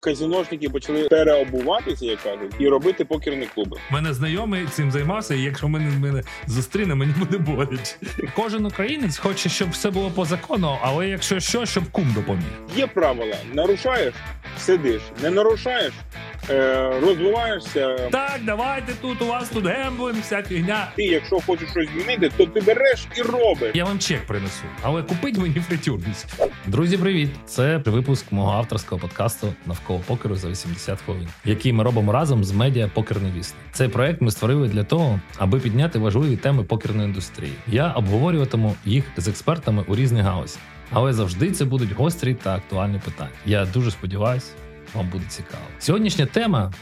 казіношники почали переобуватися, як кажуть, і робити покерні клуби. Мене знайомий цим займався, і якщо мене мене зустріне, мені буде боляче. Кожен українець хоче, щоб все було по закону, але якщо що, щоб кум допоміг. Є правила: нарушаєш, сидиш, не нарушаєш, е, розвиваєшся. Так, давайте тут у вас тут гемблинг, вся фігня. Ти, якщо хочеш щось змінити, то ти береш і робиш. Я вам чек принесу, але купить мені фритюрність. Друзі, привіт! Це випуск мого авторського подкасту навколо покеру за 80 хвилин, який ми робимо разом з медіа Покерний. Цей проект ми створили для того, аби підняти важливі теми покерної індустрії. Я обговорюватиму їх з експертами у різних галузях. Але завжди це будуть гострі та актуальні питання. Я дуже сподіваюся, вам буде цікаво. Сьогоднішня тема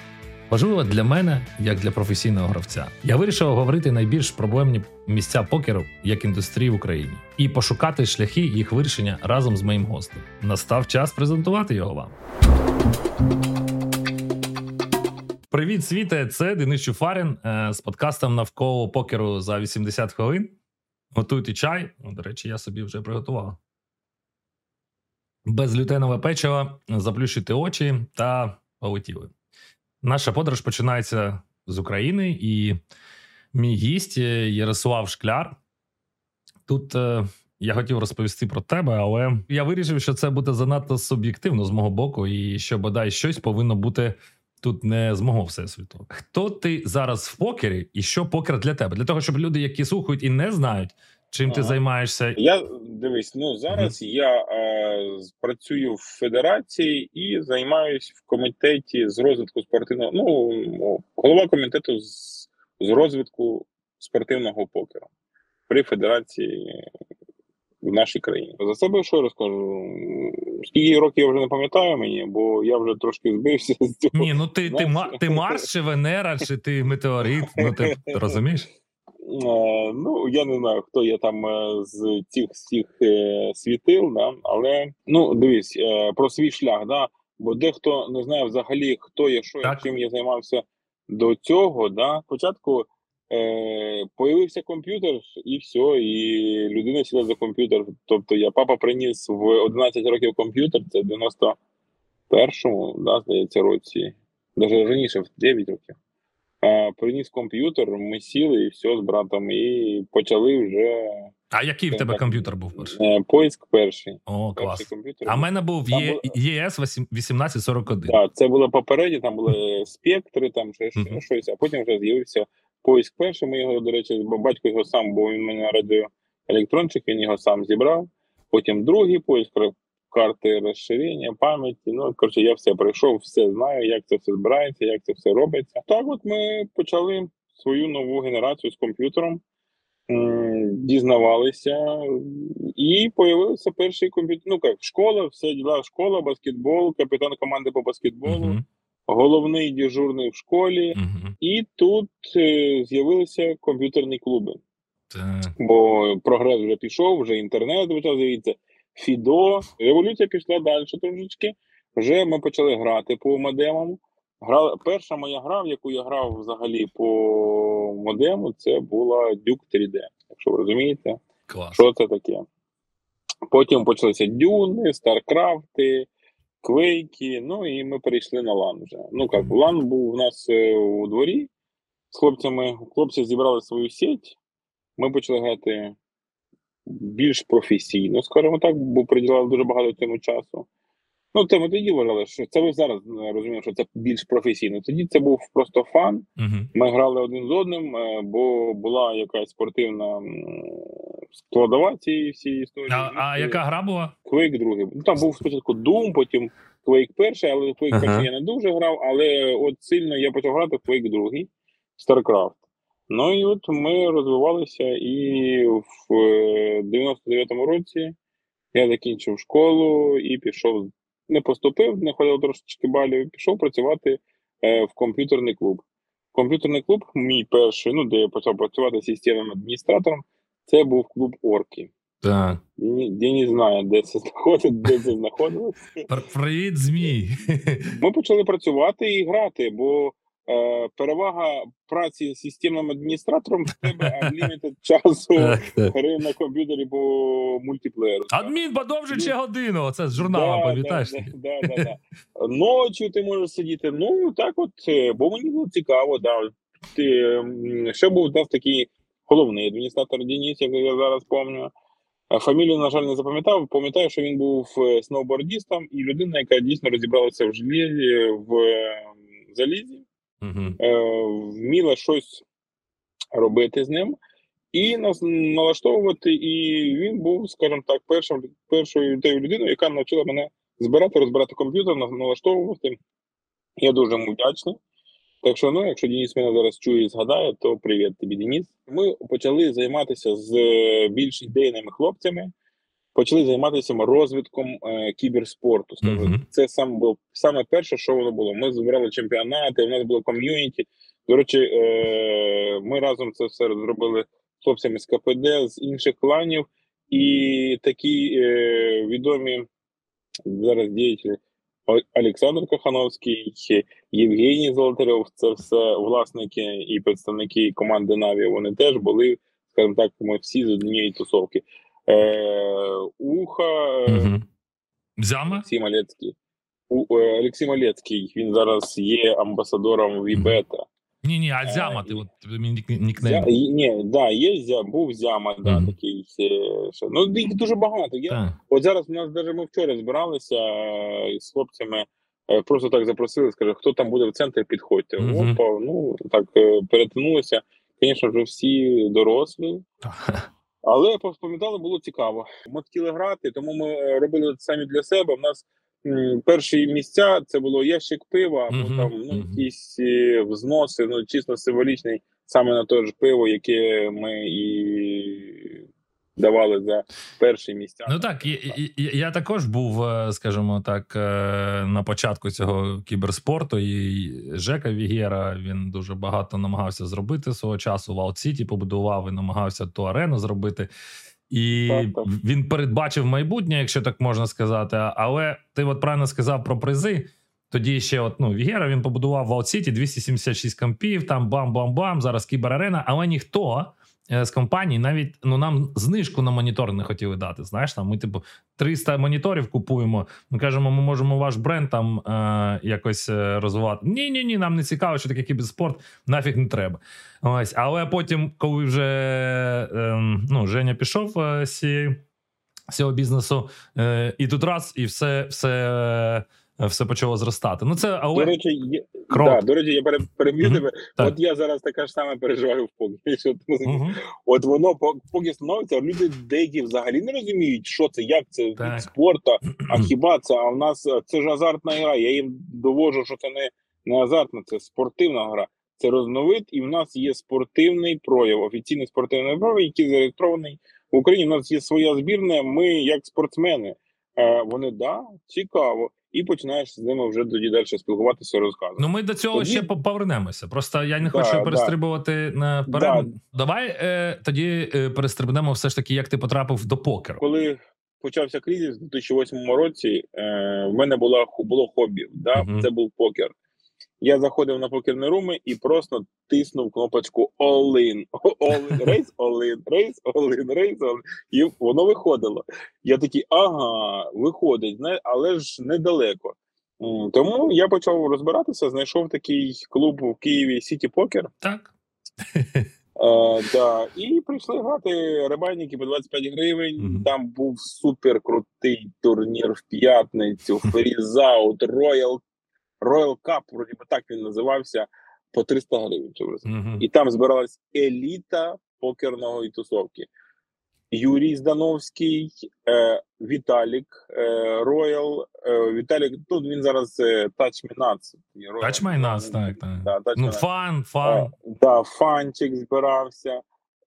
важлива для мене як для професійного гравця. Я вирішив говорити найбільш проблемні місця покеру як індустрії в Україні і пошукати шляхи їх вирішення разом з моїм гостем. Настав час презентувати його вам. Привіт, світе! Це Денис Чуфарін е, з подкастом навколо покеру за 80 хвилин. Готуйте чай. Ну, До речі, я собі вже приготував. Безглютенове печиво, заплющити очі та полетіли. Наша подорож починається з України, і мій гість Ярослав Шкляр. Тут е, я хотів розповісти про тебе, але я вирішив, що це буде занадто суб'єктивно з мого боку, і що бодай щось повинно бути тут не з мого всесвіту. Хто ти зараз в покері, і що покер для тебе? Для того, щоб люди, які слухають і не знають, чим ти займаєшся, Я дивись, ну зараз я е, працюю в федерації і займаюсь в комітеті з розвитку спортивного. Ну голова комітету з, з розвитку спортивного покеру при федерації в нашій країні. За себе що я розкажу? Скільки років я вже не пам'ятаю мені, бо я вже трошки збився з цього. ні, ну ти, ти, ти Марс чи Венера, чи ти метеорит? Ну ти розумієш? Е, Ну, я не знаю, хто є там е, з цих всіх е, світил, да? але ну дивись про свій шлях, да? бо дехто не знає взагалі, хто я, що я, чим я займався до цього. Да? Спочатку е, появився комп'ютер, і все, і людина сіла за комп'ютер. Тобто я папа приніс в 11 років комп'ютер, це в 91-му, да, здається, році, навіть раніше, в 9 років. Е, Приніс комп'ютер, ми сіли і все з братом, і почали вже А який в тебе комп'ютер був перший? е, поиск перший. О, Перший комп'ютер. А в мене був Там Є- було- ЄС 1841. Так, це було попередні, там були спектри, там ще Мгм. щось, а потім вже з'явився поиск перший. Ми його, до речі, батько його сам, бо він мене радіоелектрончик, він його сам зібрав. Потім другий поиск, карти розширення, пам'яті. Ну, коротше, я все пройшов, все знаю, як це все збирається, як це все робиться. Так, от ми почали свою нову генерацію з комп'ютером. Дізнавалися, і появився перший комп'ютер. Ну як школа, все діла, школа, баскетбол, капітан команди по баскетболу, Мгм, головний дежурний в школі, мгм. і тут е, з'явилися комп'ютерні клуби. Так. Бо прогрес вже пішов, вже інтернет з'явитися, Фідо. Революція пішла далі трошечки. Вже ми почали грати по модемам. Грала перша моя гра, в яку я грав взагалі по модему, це була Duke 3D. Якщо ви розумієте, Клас. що це таке. Потім почалися дюни, старкрафти, квейки. Ну і ми перейшли на лан вже. Ну як, лан був у нас е, у дворі з хлопцями. Хлопці зібрали свою сеть. Ми почали грати більш професійно, скажімо так, бо приділяли дуже багато цьому часу. Ну, це ми тоді вважали, що це ви зараз е, розуміємо, що це більш професійно. Тоді це був просто фан. Мгм. Ми грали один з одним, е, бо була якась спортивна складова цієї всієї історії. А, а яка гра була? Quake другий. Ну там був спочатку Doom, потім Quake перший, але Quake Ага. перший я не дуже грав, але от сильно я почав грати в Quake другий, StarCraft. Ну і от ми розвивалися, і в е, 99-му році я закінчив школу і пішов, не поступив, не ходив трошечки балів, пішов працювати е, в комп'ютерний клуб. Комп'ютерний клуб, мій перший, ну де я почав працювати системним адміністратором, це був клуб Орки. Так. Я не, я не знаю, де це знаходить, де це знаходилось. Привіт, змій. Ми почали працювати і грати, бо е, перевага праці з системним адміністратором в тебе unlimited часу гри на комп'ютері по мультиплеєру. Адмін подовжить ще годину. Оце з журналом, пам'ятаєш? Ночі ти можеш сидіти. Ну так, от е, бо мені було цікаво. Да. Ти ще був дав такий головний адміністратор Дініс, як я зараз пам'ятаю. Е, Фамілію, на жаль, не запам'ятав. Пам'ятаю, що він був е, сноубордістом і людина, яка дійсно розібралася в железі, в е, залізі, Е, вміла щось робити з ним і нас налаштовувати. І він був, скажімо так, першим першою тією людиною, яка навчила мене збирати, розбирати комп'ютер, на- налаштовувати. Я дуже йому вдячний. Так що, ну, якщо Денис мене зараз чує і згадає, то привіт тобі, Денис. Ми почали займатися з е, більш ідейними хлопцями, почали займатися розвитком е, кіберспорту. скажу. Мгм. Це саме було саме перше, що воно було. Ми збирали чемпіонати, у нас було ком'юніті. До речі, е, ми разом це все зробили з хлопцями з КПД, з інших кланів, і такі е, відомі зараз діятелі О- Олександр Кохановський, Євгеній Золотарьов, це все власники і представники команди Наві. Вони теж були, скажімо так, ми всі з однієї тусовки. Е, Уха. Зяма? Олексій Малецький. У, е, Олексій Малецький, він зараз є амбасадором Вібета. Ні, ні, а зяма, ти от мені нікнейм. Зя, ні, да, є зя, був зяма, да, Мгм. такий. що- Ну, їх дуже багато. Я, Так. От зараз у нас навіть ми вчора збиралися з хлопцями, просто так запросили, скажу, хто там буде в центрі, підходьте. Мгм. Опа, ну так перетинулися. Звісно, вже всі дорослі, але пам'ятали, було цікаво. Ми хотіли грати, тому ми е, робили це самі для себе. У нас перші місця це було ящик пива, або там ну, якісь е, взноси, ну чисто символічний, саме на те ж пиво, яке ми і давали за перші місця. Ну так, я, я, я також був, е, скажімо так, е, на початку цього кіберспорту, і Жека Вігєра він дуже багато намагався зробити свого часу. В Сіті побудував і намагався ту арену зробити. І він передбачив майбутнє, якщо так можна сказати. Але ти от правильно сказав про призи. Тоді ще от, ну, Вігера він побудував в Сіті 276 компів, там бам-бам-бам, зараз кіберарена, але ніхто з компаній навіть ну нам знижку на монітор не хотіли дати. Знаєш, там ми, типу, 300 моніторів купуємо. Ми кажемо, ми можемо ваш бренд там е, якось е, розвивати. Ні, ні, ні, нам не цікаво, що таке кіберспорт, нафіг не треба. Ось, але потім, коли вже е, ну, Женя пішов е, з цього бізнесу, е, і тут раз, і все, все, е, все почало зростати. Ну, це але До речі, є, да, до речі, я пере- переб'ю тебе. так. От я зараз таке ж саме переживаю в. Що ти розумієш? От воно по- поки становиться, люди деякі взагалі не розуміють, що це, як це Так. від спорту, а хіба це? А в нас е, це ж азартна гра. Я їм довожу, що це не, не азартна, це спортивна гра. Це розновид, і в нас є спортивний прояв, офіційний спортивний прояв, який зареєстрований в Україні. У нас є своя збірна. Ми як спортсмени. Е, вони да, цікаво, і починаєш з ними вже тоді далі спілкуватися, розказувати. Ну, ми до цього Тоді- ще по- повернемося. Просто я не Да, хочу да. перестрибувати наперед. Давай е, тоді е, перестрибнемо все ж таки, як ти потрапив до покеру. коли почався кризис у 2008 році, е, в мене була було хобі. Да? угу. Це був покер. Я заходив на покерні руми і просто тиснув кнопочку All in. All in, raise all in, raise all in, raise all in. І воно виходило. Я такий, ага, виходить, але ж недалеко. Тому я почав розбиратися, знайшов такий клуб в Києві Сіті Покер. Так. Е, да. І прийшли грати рибальники по 25 гривень. Мгм. Там був супер крутий турнір в п'ятницю, freezeout, Royal, Royal Cup, вроді би так він називався, по 300 гривень. Мгм. І там збиралась еліта покерної тусовки. Юрій Здановський, е, Віталік, е, Роял. Е, Віталік, тут він зараз е, Nuts. Touch My Nuts, так, так. Да, Touch Ну, фан, фан. Е, Да, фанчик збирався.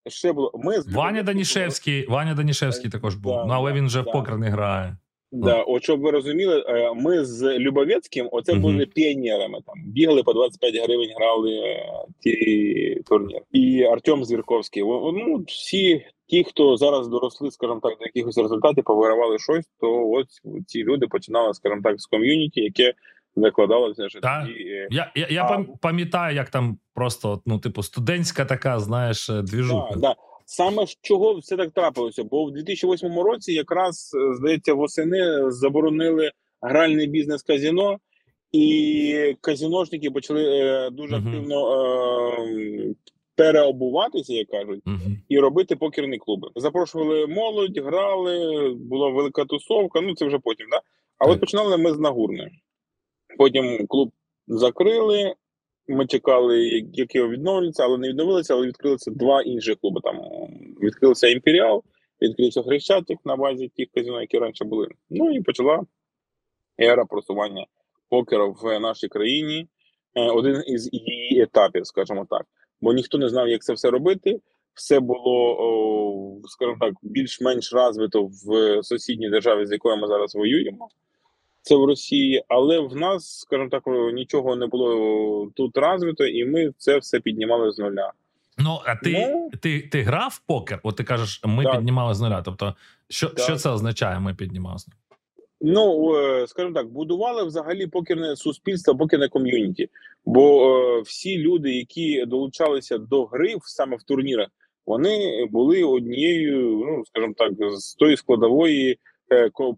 Ще було. Ми з Ваня Данішевський, Ваня Данішевський також був. Да, ну, але він вже в да. покер не грає. Да, от щоб ви розуміли, е, ми з Любовецьким оце були піонерами. Там бігали по 25 гривень, грали е, ті турніри. І Артем Звірковський. Ну, всі ті, хто зараз доросли, скажімо так, до якихось результатів, повигравали щось, то ось ці люди починали, скажімо так, з ком'юніті, яке закладалося, тоді, е, Я, я, я пам'ятаю, як там просто ну, типу, студентська така, знаєш, двіжуха. Да, да. Саме з чого все так трапилося? Бо в 2008 році, якраз е, здається, восени заборонили гральний бізнес казіно, і казіношники почали е, дуже Мгм. активно е, переобуватися, як кажуть, Мгм. і робити покерні клуби. Запрошували молодь, грали, була велика тусовка. Ну це вже потім, да. А Так. от починали ми з Нагурни. Потім клуб закрили. Ми чекали, як- як його відновляться, але не відновилися, але відкрилися два інші клуби. Там відкрився Імперіал, відкрився Хрещатик на базі тих казино, які раніше були. Ну і почала ера просування покера в нашій країні. Е, Один із її етапів, скажімо так. Бо ніхто не знав, як це все робити. Все було, скажімо так, більш-менш розвито в сусідній державі, з якою ми зараз воюємо. Це в Росії, але в нас, скажімо так, нічого не було тут розвито, і ми це все піднімали з нуля. Ну, а ти, Ну. ти, ти грав в покер? От ти кажеш, ми Так. піднімали з нуля. Тобто, що, Так. що це означає? Ми піднімали з нуля? Ну, е, скажімо так, будували взагалі покерне суспільство, покерне ком'юніті. Бо е, всі люди, які долучалися до гри саме в турнірах, вони були однією, ну скажімо так, з тої складової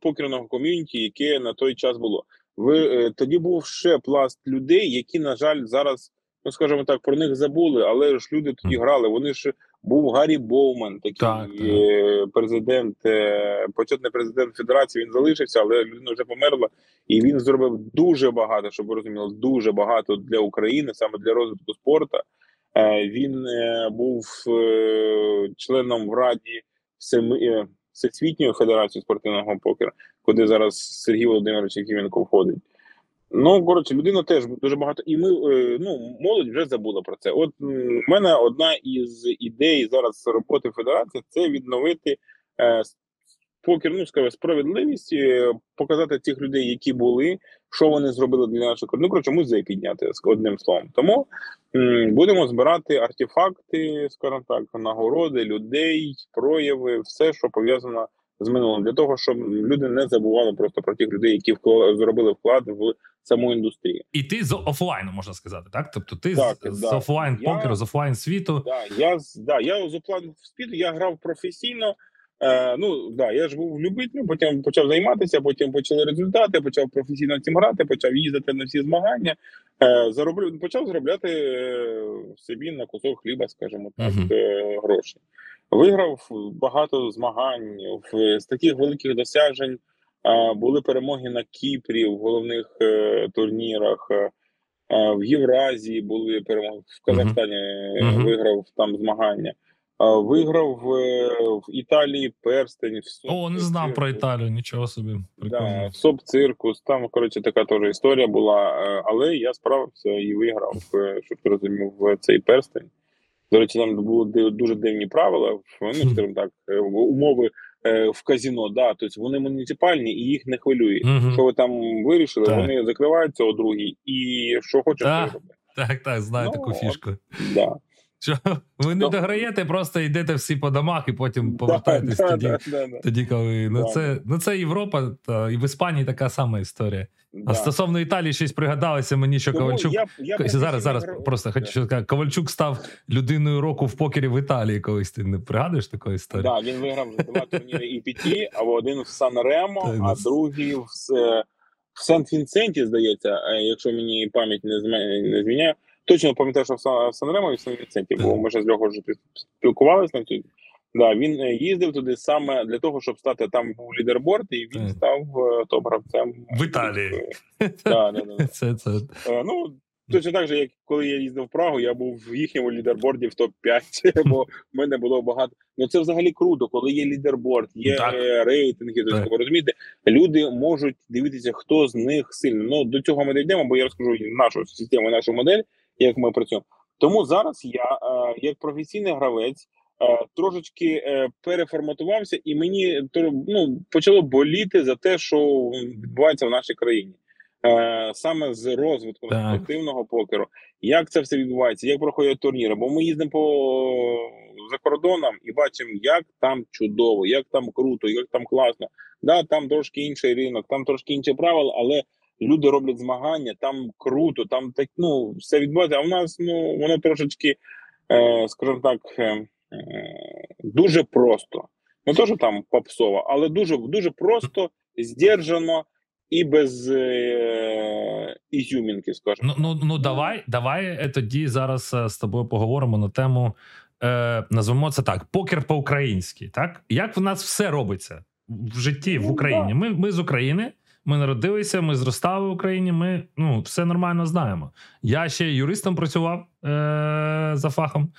покерного ком'юніті, яке на той час було. Ви е, тоді був ще пласт людей, які, на жаль, зараз, ну скажімо так, про них забули, але ж люди тоді грали. Вони ж був Гаррі Боуман, такий Так, так. е, президент, е, почетний президент Федерації. Він залишився, але людина вже померла, і він зробив дуже багато, щоб ви розуміли, дуже багато для України, саме для розвитку спорту. Е, Він е, був е, членом в раді Всеми- Всесвітньої федерації спортивного покеру, куди зараз Сергій Володимирович Якименко входить. Ну, коротше, людина теж дуже багато. І ми е, ну, молодь вже забула про це. От в мене одна із ідей зараз роботи федерації це відновити е, покер, ну скажімо, справедливість, е, показати тих людей, які були, що вони зробили для нашої країни. Ну, коротше, музей підняти з одним словом. Тому м, будемо збирати артефакти, скажімо так, нагороди, людей, прояви, все, що пов'язано з минулим, для того, щоб люди не забували просто про тих людей, які вкла- зробили вклад в саму індустрію. І ти з офлайну, можна сказати, так? Тобто ти Так, з, з да. офлайн Я- з офлайн світу. Да, я з- да, я з в спід, я грав професійно. Е, ну да, я ж був любителем, потім почав займатися, потім почали результати, почав професійно цим грати, почав їздити на всі змагання. Е, зароблю, почав заробляти е, собі на кусок хліба, скажімо так, Мгм. е, гроші. Виграв багато змагань в з таких великих досяжень. е, були перемоги на Кіпрі в головних е, турнірах. в Євразії були перемоги в Казахстані. е, Мгм. Виграв там змагання. Виграв в, в Італії перстень. В О, не знав про Італію, нічого собі. Да, соп циркус. Там коротше така теж історія була. е, Але я справився і виграв, е, щоб ти розумів, в цей перстень. До речі, там були дуже дивні правила. Ну, скажімо так, е, умови е, в казіно. Да, тобто вони муніципальні і їх не хвилює. Мгм. Що ви там вирішили? Так. Вони закриваються о другій, і що хочеш, Так. то роби. Так, так, знаю Ну, таку от. фішку. Да. Що ви не Ну. дограєте, просто йдете всі по домах і потім повертаєтесь Да, тоді. да, да, да. Тоді, коли ну це ну це Європа, та і в Іспанії така сама історія. А стосовно Італії, щось пригадалося мені, що Тому Ковальчук я- я зараз, зараз просто хочу сказати, Ковальчук став людиною року в покері в Італії. Колись ти не пригадуєш такої історії? Да, він виграв два турніри EPT, а один в Сан Ремо, а ну, другий в, С- в Сент-Вінсенті, здається, е, якщо мені пам'ять не зміняє. Точно пам'ятаю, що в Сан Ремо і в Сан-Вінсенті, бо ми ще з Льохою вже спілкувалися на цю. Да, він е, їздив туди саме для того, щоб стати там був лідерборд, і він став е, топ-гравцем В Італії. Да, да, да. Це, це Е, Ну, точно так же, як коли я їздив в Прагу, я був в їхньому лідерборді в топ-5, бо в мене було багато. Ну це взагалі круто, коли є лідерборд, є Так. рейтинги. Так. ви розумієте, люди можуть дивитися, хто з них сильний. Ну до цього ми дійдемо, бо я розкажу нашу систему, нашу модель, як ми працюємо. Тому зараз я, е, як професійний гравець, е, трошечки е, переформатувався, і мені ну, почало боліти за те, що відбувається в нашій країні. Саме з розвитком Так. спортивного покеру, як це все відбувається, як проходять турніри. Бо ми їздимо по за кордоном і бачимо, як там чудово, як там круто, як там класно. Да, там трошки інший ринок, там трошки інші правила, але люди роблять змагання, там круто, там так ну все відбувається. А в нас ну воно трошечки, е, скажімо так, е, е, дуже просто. Не то, що там попсово, але дуже дуже просто, здержано і без е, ізюмінки, скажімо. Ну, ну, ну давай, давай е, тоді зараз е, з тобою поговоримо на тему. Е, назвемо це так: покер по-українськи. Так як в нас все робиться в житті в Ну, Україні? Ми, ми з України. Ми народилися, ми зростали в Україні. Ми ну все нормально знаємо. Я ще юристом працював е- за фахом.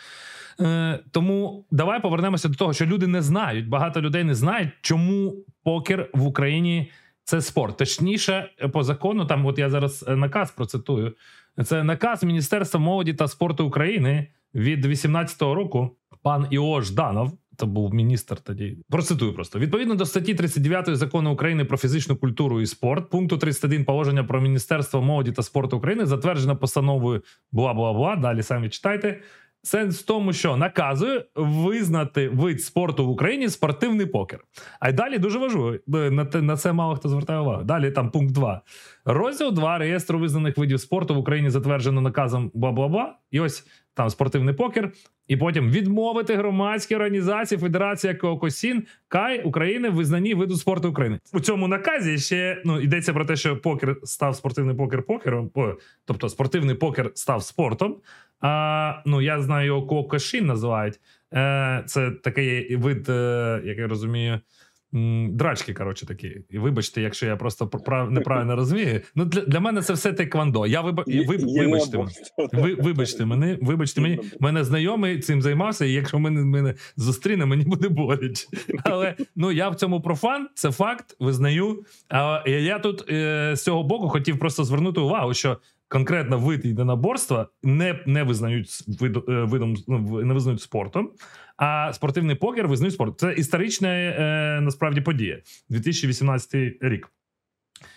Е, тому давай повернемося до того, що люди не знають. Багато людей не знають, чому покер в Україні це спорт. Точніше, по закону, там, от я зараз е, наказ процитую. Це наказ Міністерства молоді та спорту України від 18-го року. Пан Іо Жданов, це був міністр тоді. Процитую просто відповідно до статті 39 закону України про фізичну культуру і спорт, пункту 31 положення про Міністерство молоді та спорту України, затверджено постановою бла бла бла. Далі самі читайте. Сенс в тому, що наказує визнати вид спорту в Україні спортивний покер. А й далі дуже важливо. е, На те на це мало хто звертає увагу. Далі там пункт 2. Розділ 2 реєстру визнаних видів спорту в Україні затверджено наказом бла бла бла. І ось там спортивний покер. І потім відмовити громадські організації Федерація Кокосін Кай України в визнанні виду спорту України. У цьому наказі ще ну йдеться про те, що покер став спортивний покер покером. Тобто спортивний покер став спортом. А, ну я знаю його Кокошін називають. Е, це такий вид, е, як я розумію. Драчки, коротше, такі. І вибачте, якщо я просто прав, неправильно розумію. Ну для, для мене це все тейквондо. Я виба, Є- ви, є вибачте, мене. ви, вибачте мене, вибачте мені. Мене знайомий цим займався, і якщо мене, мене зустріне, мені буде боляче. Але ну я в цьому профан, це факт, визнаю. А я, я тут е, з цього боку хотів просто звернути увагу, що конкретно вид єдиноборства не, не визнають е, видом, ну, не визнають спортом. А спортивний покер визнають спортом. Це історична е, насправді подія. 2018 рік.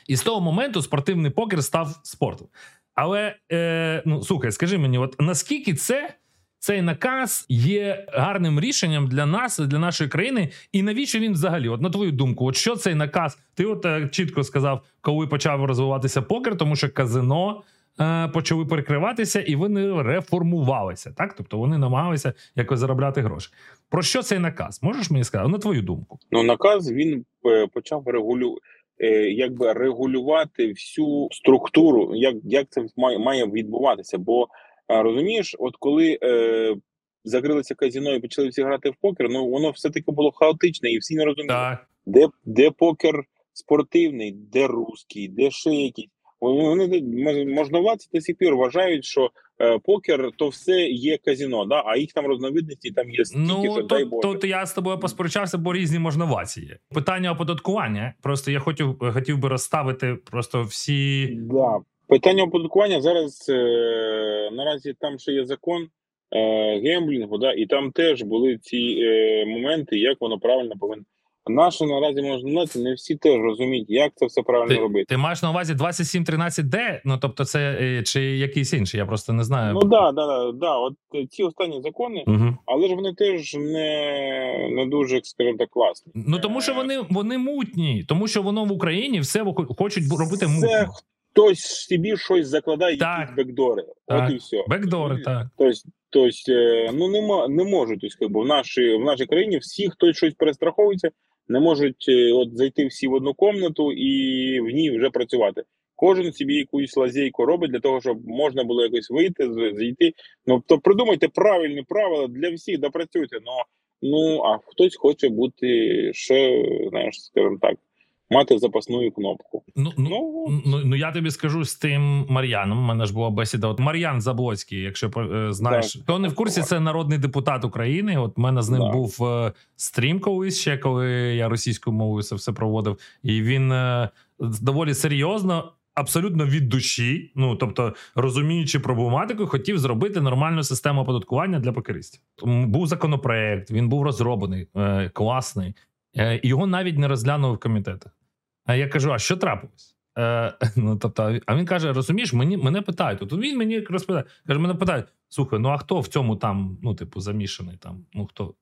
І з того моменту спортивний покер став спортом. Але е, ну слухай, скажи мені, от наскільки це цей наказ є гарним рішенням для нас, для нашої країни, і навіщо він взагалі? От на твою думку, от що цей наказ? Ти от е, чітко сказав, коли почав розвиватися покер, тому що казино. Е, Почали перекриватися, і вони реформувалися, так тобто вони намагалися якось заробляти гроші. Про що цей наказ? Можеш мені сказати? На твою думку? Ну, наказ він е, почав регулю... е, якби регулювати всю структуру, як, як це має, має відбуватися. Бо розумієш, от коли е, закрилося казіно і почали всі грати в покер, ну воно все таки було хаотичне, і всі не розуміли, Так, де, де покер спортивний, де русський, де ще якийсь. Вони мож- можновладці до сих пір вважають, що е, покер то все є казіно, да? а їх там розновидності там є стільки, Ну що дай Боже. то, то я з тобою посперечався, бо різні можноваці є. Питання оподаткування. Просто я хотів хотів би розставити просто всі. Да. Питання оподаткування зараз е, наразі там ще є закон е, гемблінгу, да, і там теж були ці е, моменти, як воно правильно повинно. Наші наразі можновладці не всі теж розуміють, як це все правильно Ти, робити. ти маєш на увазі 2713D? Ну тобто, це е, чи якийсь інший? Я просто не знаю. Ну да, да, да, да. От е, ці останні закони, Угу. але ж вони теж не, не дуже, скажімо так, класні. Ну тому що вони вони мутні, тому що воно в Україні все хо- хочуть робити Це хтось собі щось закладає, Так. якісь бекдори. Так. От і все. Бекдори, так. Тобто, тобто е, ну нема, не можуть, тобто, якби, в нашій в нашій країні всі, хто щось перестраховується, не можуть е, от зайти всі в одну комнату і в ній вже працювати. Кожен собі якусь лазейку робить для того, щоб можна було якось вийти, зійти. Ну то придумайте правильні правила для всіх, допрацюйте. Ну ну а хтось хоче бути ще, знаєш, скажімо так, мати запасну кнопку. Ну, ну, Ну Ну, ну я тобі скажу з тим Мар'яном. У мене ж була бесіда. От Мар'ян Заблоцький, якщо е, знаєш, Так. то не в курсі, це народний депутат України. От в мене з ним Да. був е, стрім колись ще, коли я російською мовою це все проводив, і він е, доволі серйозно. Абсолютно від душі, ну тобто розуміючи проблематику, хотів зробити нормальну систему оподаткування для покеристів. Тому був законопроект, він був розроблений, е, класний, його навіть не розглянули в комітетах. А я кажу: а що трапилось? Е, ну, тобто, а він каже: розумієш, мені мене питають. От він мені розповідає. Каже, мене питають: слухай, ну а хто в цьому там, ну, типу, замішаний там? Ну хто?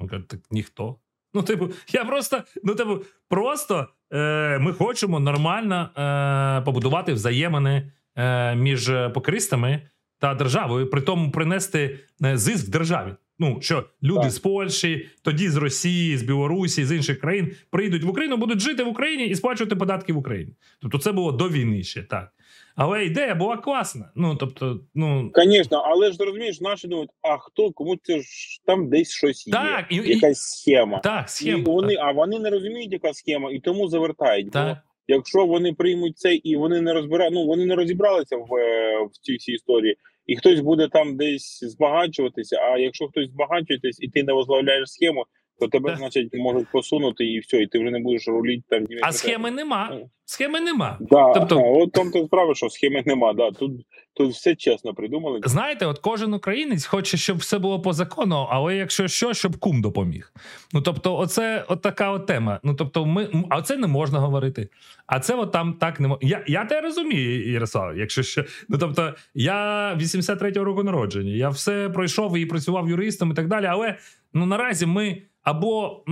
Він каже, так ніхто. Ну, типу, я просто, ну, типу, просто е, ми хочемо нормально е, побудувати взаємини е, між покеристами та державою, при тому принести е, зиск державі. Ну що люди Так. з Польщі, тоді з Росії, з Білорусі, з інших країн прийдуть в Україну, будуть жити в Україні і сплачувати податки в Україні. Тобто, це було до війни ще так. Але ідея була класна. Ну тобто, ну Звісно, але ж розумієш, наші думають, а хто кому це ж там десь щось є, Так, і- і- якась схема. так, схема. І вони, а вони не розуміють, яка схема, і тому завертають. Бо так. якщо вони приймуть це і вони не розбирають, ну вони не розібралися в, е, в цій всій історії, і хтось буде там десь збагачуватися. А якщо хтось збагачуєтесь і ти не возглавляєш схему, то тебе, значить, можуть посунути і все, і ти вже не будеш рулити там. А схеми нема. Схеми нема. Да, Тобто- тобто, от там то справа, що схеми нема. Да, тут, тут все чесно придумали. Знаєте, от кожен українець хоче, щоб все було по закону, але якщо що, щоб кум допоміг. Ну тобто, оце от така от тема. Ну тобто, ми а це не можна говорити. А це от там так не можна. Я, я те розумію, Ярослав. Якщо що, ну тобто, я 83-го року народження, я все пройшов і працював юристом і так далі. Але ну наразі ми або,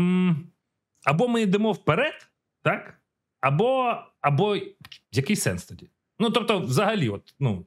або ми йдемо вперед, так? Або, або який сенс тоді? Ну тобто, взагалі, от ну.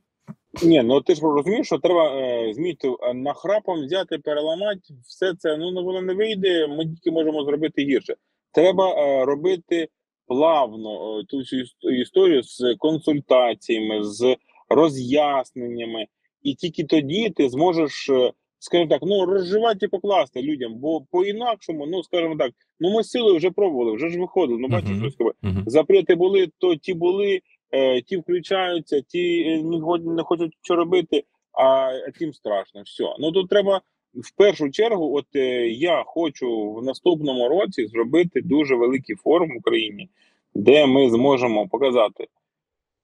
Ні, ну ти ж розумієш, що треба е, зміти е, нахрапом взяти, переламати все це. Ну ну, воно не вийде. Ми тільки можемо зробити гірше. Треба е, робити плавно е, ту всю іс- історію з консультаціями, з роз'ясненнями, і тільки тоді ти зможеш, е, скажімо так, ну розживати і покласти людям. Бо по-інакшому, ну скажімо так, ну ми силою вже пробували, вже ж виходили. Ну бачиш, Мгм. що сказати. Мгм. запрети були, то ті були, е, ті включаються, ті е, не, не хочуть що робити, а тим страшно. Все. Ну тут треба в першу чергу. От е, я хочу в наступному році зробити дуже великий форум в Україні, де ми зможемо показати,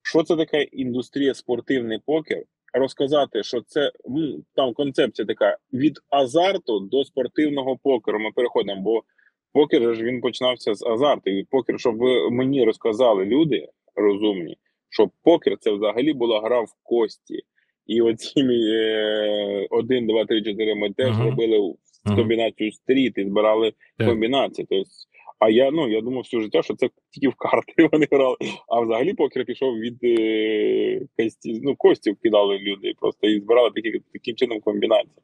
що це таке індустрія спортивний покер. Розказати, що це там концепція така від азарту до спортивного покеру. Ми переходимо, бо покер ж він починався з азарту. І покер, щоб ви мені розказали люди розумні, що покер це взагалі була гра в кості. І оці е, 1, 2, 3, 4 ми теж Мгм. робили Мгм. комбінацію стріт і збирали Так. комбінації. Тобто, а я ну я думав все життя, що це тільки в карти вони грали. А взагалі покер пішов від е, кості, ну, костів кидали люди просто і збирали такі, таким чином комбінації.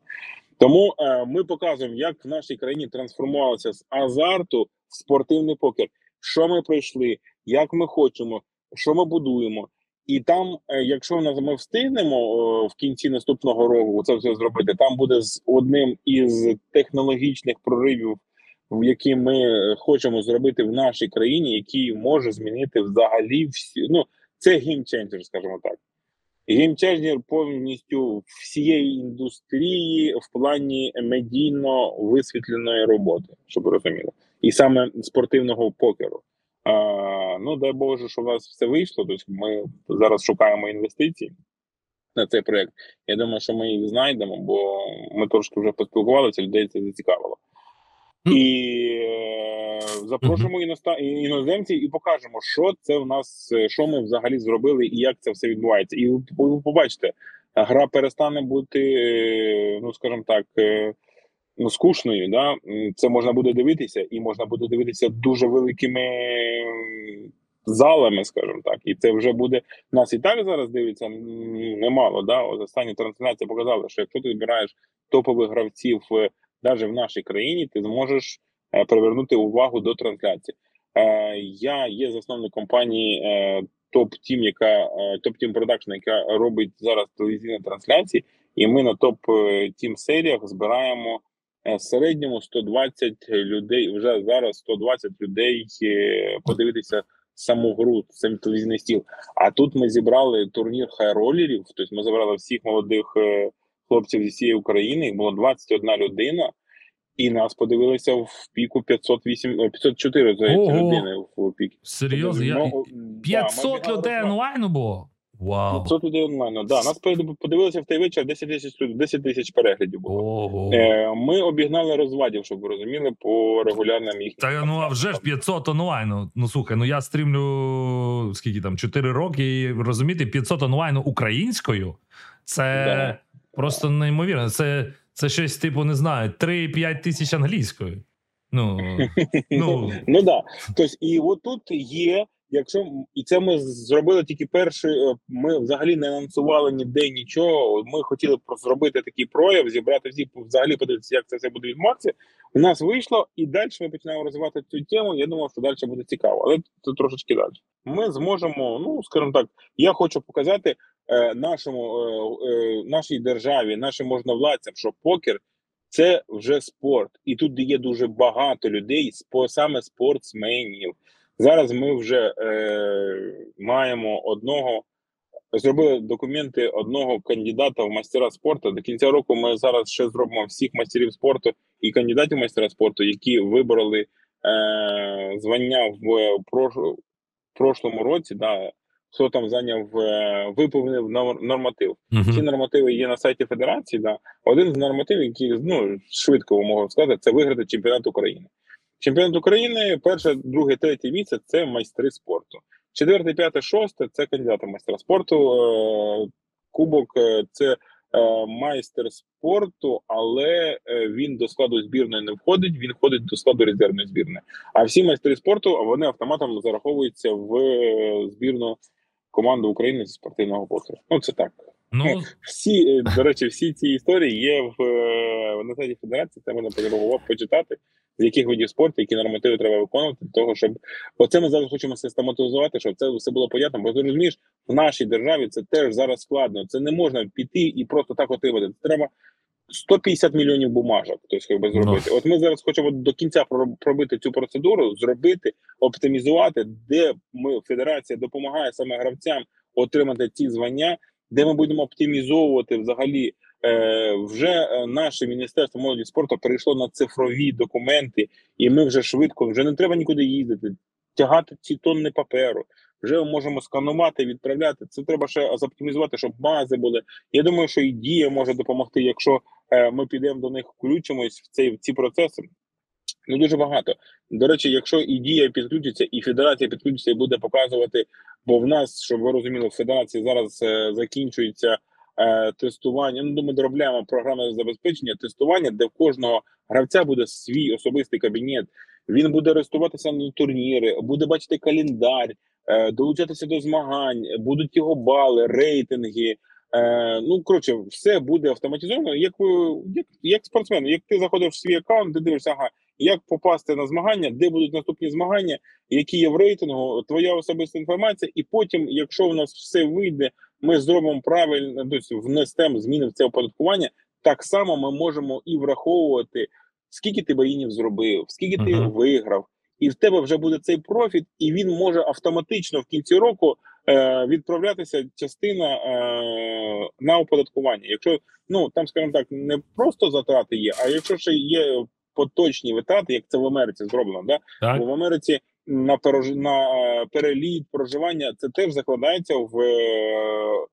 Тому е, ми показуємо, як в нашій країні трансформувалося з азарту в спортивний покер. Що ми пройшли, як ми хочемо, що ми будуємо. І там, е, якщо нас ми встигнемо в кінці наступного року це все зробити, там буде з одним із технологічних проривів, які ми е, хочемо зробити в нашій країні, який може змінити взагалі всі. Ну це геймченджер, скажімо так. Геймченджер повністю всієї індустрії в плані медійно висвітленої роботи, щоб розуміли, і саме спортивного покеру. А, ну дай Боже, що в нас все вийшло. Тобто ми зараз шукаємо інвестиції на цей проект. Я думаю, що ми їх знайдемо, бо ми трошки вже поспілкувалися, людей це зацікавило. І е, запрошуємо іноста- іноземців і покажемо, що це в нас, е, що ми взагалі зробили і як це все відбувається. І ви побачите, гра перестане бути, е, ну скажімо так, е, ну, скучною. Да? Це можна буде дивитися, і можна буде дивитися дуже великими залами, скажімо так. І це вже буде нас і так зараз дивиться немало. Да? Останні трансляції показали, що якщо ти збираєш топових гравців навіть в нашій країні, ти зможеш е, привернути увагу до трансляції. Е, Я є засновник компанії е, Top Team, яка е, Top Team Production, яка робить зараз телевізійні трансляції, і ми на Top Team серіях збираємо е, в середньому 120 людей. Вже зараз 120 людей е, подивитися саму гру, сам телевізійний стіл. А тут ми зібрали турнір high roller ів. Тобто ми забрали всіх молодих е, хлопців зі всієї України. Їх було 21 людина. І нас подивилися в піку 508, е, 504 здається, Ого! людини в пікі. Серйозно, я... Ну, да, 500 людей онлайну було. Вау. 500 людей онлайн. Да, нас подивилися в той вечір 10 тисяч 10 тисяч переглядів було. Ого. Е, ми обігнали розвадів, щоб ви розуміли, по регулярним їхнім. Та ну а вже ж 500 онлайну. Ну слухай, ну я стрімлю скільки там 4 роки. І розуміти 500 онлайну українською. Це Да. Просто неймовірно. Це, це щось, типу, не знаю, 3-5 тисяч англійської. Ну, ну, Ну да. Тобто, і отут є, якщо і це ми зробили тільки перший. е, Ми взагалі не анонсували ніде нічого. Ми хотіли зробити такий прояв, зібрати всі взагалі подивитися, як це все буде відбуватися. У нас вийшло, і далі ми починаємо розвивати цю тему. Я думав, що далі буде цікаво, але це трошечки далі. Ми зможемо, ну скажімо так, я хочу показати е, нашому е, е, нашій державі, нашим можновладцям, що покер це вже спорт, і тут є дуже багато людей, саме спортсменів. Зараз ми вже е, маємо одного, зробили документи одного кандидата в мастера спорту. До кінця року ми зараз ще зробимо всіх мастерів спорту і кандидатів в мастера спорту, які вибороли е, звання в прош- прошлому році. Да, хто там зайняв, е, виповнив нор- норматив. Ці нормативи є на сайті Федерації. Да. Один з нормативів, який ну швидко можу сказати, це виграти чемпіонат України. Чемпіонат України, перше, друге, третє місце це майстри спорту. Четверте, п'яте, шосте це кандидати майстра спорту. Е, Кубок е, це е, майстер спорту, але він до складу збірної не входить. Він входить до складу резервної збірної. А всі майстри спорту вони автоматом зараховуються в збірну команду України зі спортивного покеру. Ну це так. Ну, Всі, до речі, всі ці історії є в на сайті Федерації. Це можна потребував почитати, з яких видів спорту, які нормативи треба виконувати, для того, щоб оце ми зараз хочемо систематизувати, щоб це все було понятно. Бо ти розумієш, в нашій державі це теж зараз складно. Це не можна піти і просто так отримати. Це треба 150 мільйонів бумажок, тобто якби зробити. От ми зараз хочемо до кінця пробити цю процедуру, зробити, оптимізувати, де ми федерація допомагає саме гравцям отримати ці звання, де ми будемо оптимізовувати взагалі. Е, вже е, наше міністерство молоді спорту перейшло на цифрові документи, і ми вже швидко, вже не треба нікуди їздити, тягати ці тонни паперу. Вже можемо сканувати, відправляти. Це треба ще зоптимізувати, щоб бази були. Я думаю, що і дія може допомогти, якщо е, ми підемо до них, включимось в цей в ці процеси. Ну дуже багато. До речі, якщо і дія підключиться, і федерація підключиться і буде показувати, бо в нас, щоб ви розуміли, в федерації зараз закінчується е, тестування. Ну, ми доробляємо програмне забезпечення, тестування, де в кожного гравця буде свій особистий кабінет. Він буде реєструватися на турніри, буде бачити календар, е, долучатися до змагань, будуть його бали, рейтинги. Е, ну коротше, все буде автоматизовано. Як, як, як спортсмен, як ти заходиш в свій аккаунт, ти дивишся, ага, як попасти на змагання, де будуть наступні змагання, які є в рейтингу, твоя особиста інформація, і потім, якщо в нас все вийде, ми зробимо правильно, тобто внесемо зміни в це оподаткування. Так само ми можемо і враховувати, скільки ти боїнів зробив, скільки ти Мгм. виграв, і в тебе вже буде цей профіт, і він може автоматично в кінці року е, відправлятися частина е, на оподаткування. Якщо ну там, скажімо так, не просто затрати є, а якщо ще є поточні витрати, як це в Америці зроблено, да так. бо в Америці на порож... на е, переліт проживання це теж закладається в е,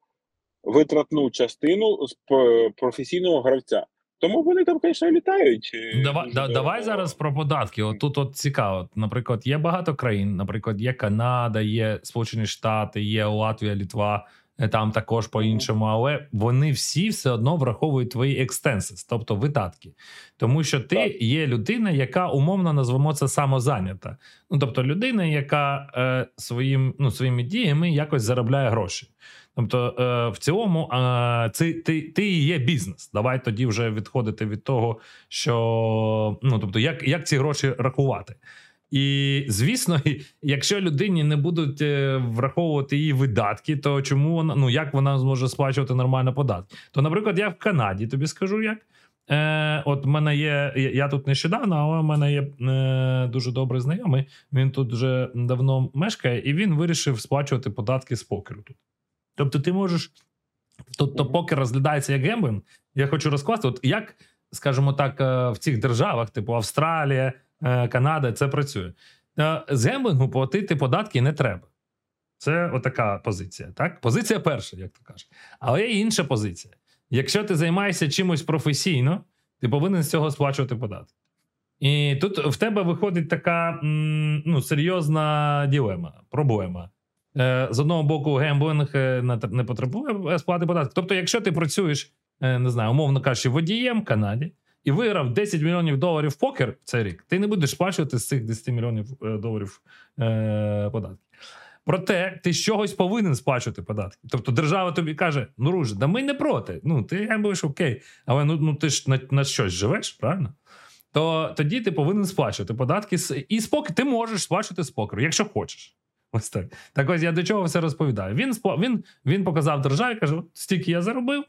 витратну частину з професійного гравця. Тому вони там, звісно, літають. е, Давай, да, давай зараз про податки. От тут от цікаво. Наприклад, є багато країн. Наприклад, є Канада, є Сполучені Штати, є Латвія, Літва. Там також по-іншому, але вони всі все одно враховують твої екстенсис, тобто видатки. Тому що ти Так. є людина, яка умовно назвемо це самозайнята. Ну тобто людина, яка е, своїм, ну, своїми діями якось заробляє гроші. Тобто, е, в цілому, е, це ти, ти і є бізнес. Давай тоді вже відходити від того, що ну тобто, як, як ці гроші рахувати. І звісно, якщо людині не будуть е, враховувати її видатки, то чому вона ну як вона зможе сплачувати нормально податки? То, наприклад, я в Канаді тобі скажу як. Е, От мене є, я- тут нещодавно, але в мене є е, дуже добрий знайомий. Він тут вже давно мешкає, і він вирішив сплачувати податки з покеру тут. Тобто, ти можеш. Тобто, покер розглядається як гемблінг. Я хочу розкласти, от як, скажімо так, е, в цих державах, типу Австралія, Канада, це працює. Е, З гемблінгу платити податки не треба. Це отака позиція. Так? Позиція перша, як то кажуть. Але є інша позиція. Якщо ти займаєшся чимось професійно, ти повинен з цього сплачувати податки. І тут в тебе виходить така ну, серйозна дилема, проблема. Е, З одного боку, гемблінг е, не потребує сплати податків. Тобто, якщо ти працюєш, е, не знаю, умовно кажучи, водієм в Канаді, і виграв 10 мільйонів доларів в покер цей рік, ти не будеш сплачувати з цих 10 мільйонів е, доларів е, податки. Проте ти з чогось повинен сплачувати податки. Тобто держава тобі каже: ну Руж, да ми не проти. Ну ти будеш окей, але ну ну ти ж на, на щось живеш, правильно? То тоді ти повинен сплачувати податки і спокій ти можеш сплачувати з покеру, якщо хочеш. Ось так. Так ось я до чого все розповідаю. Він він, він показав державі, каже: стільки я заробив.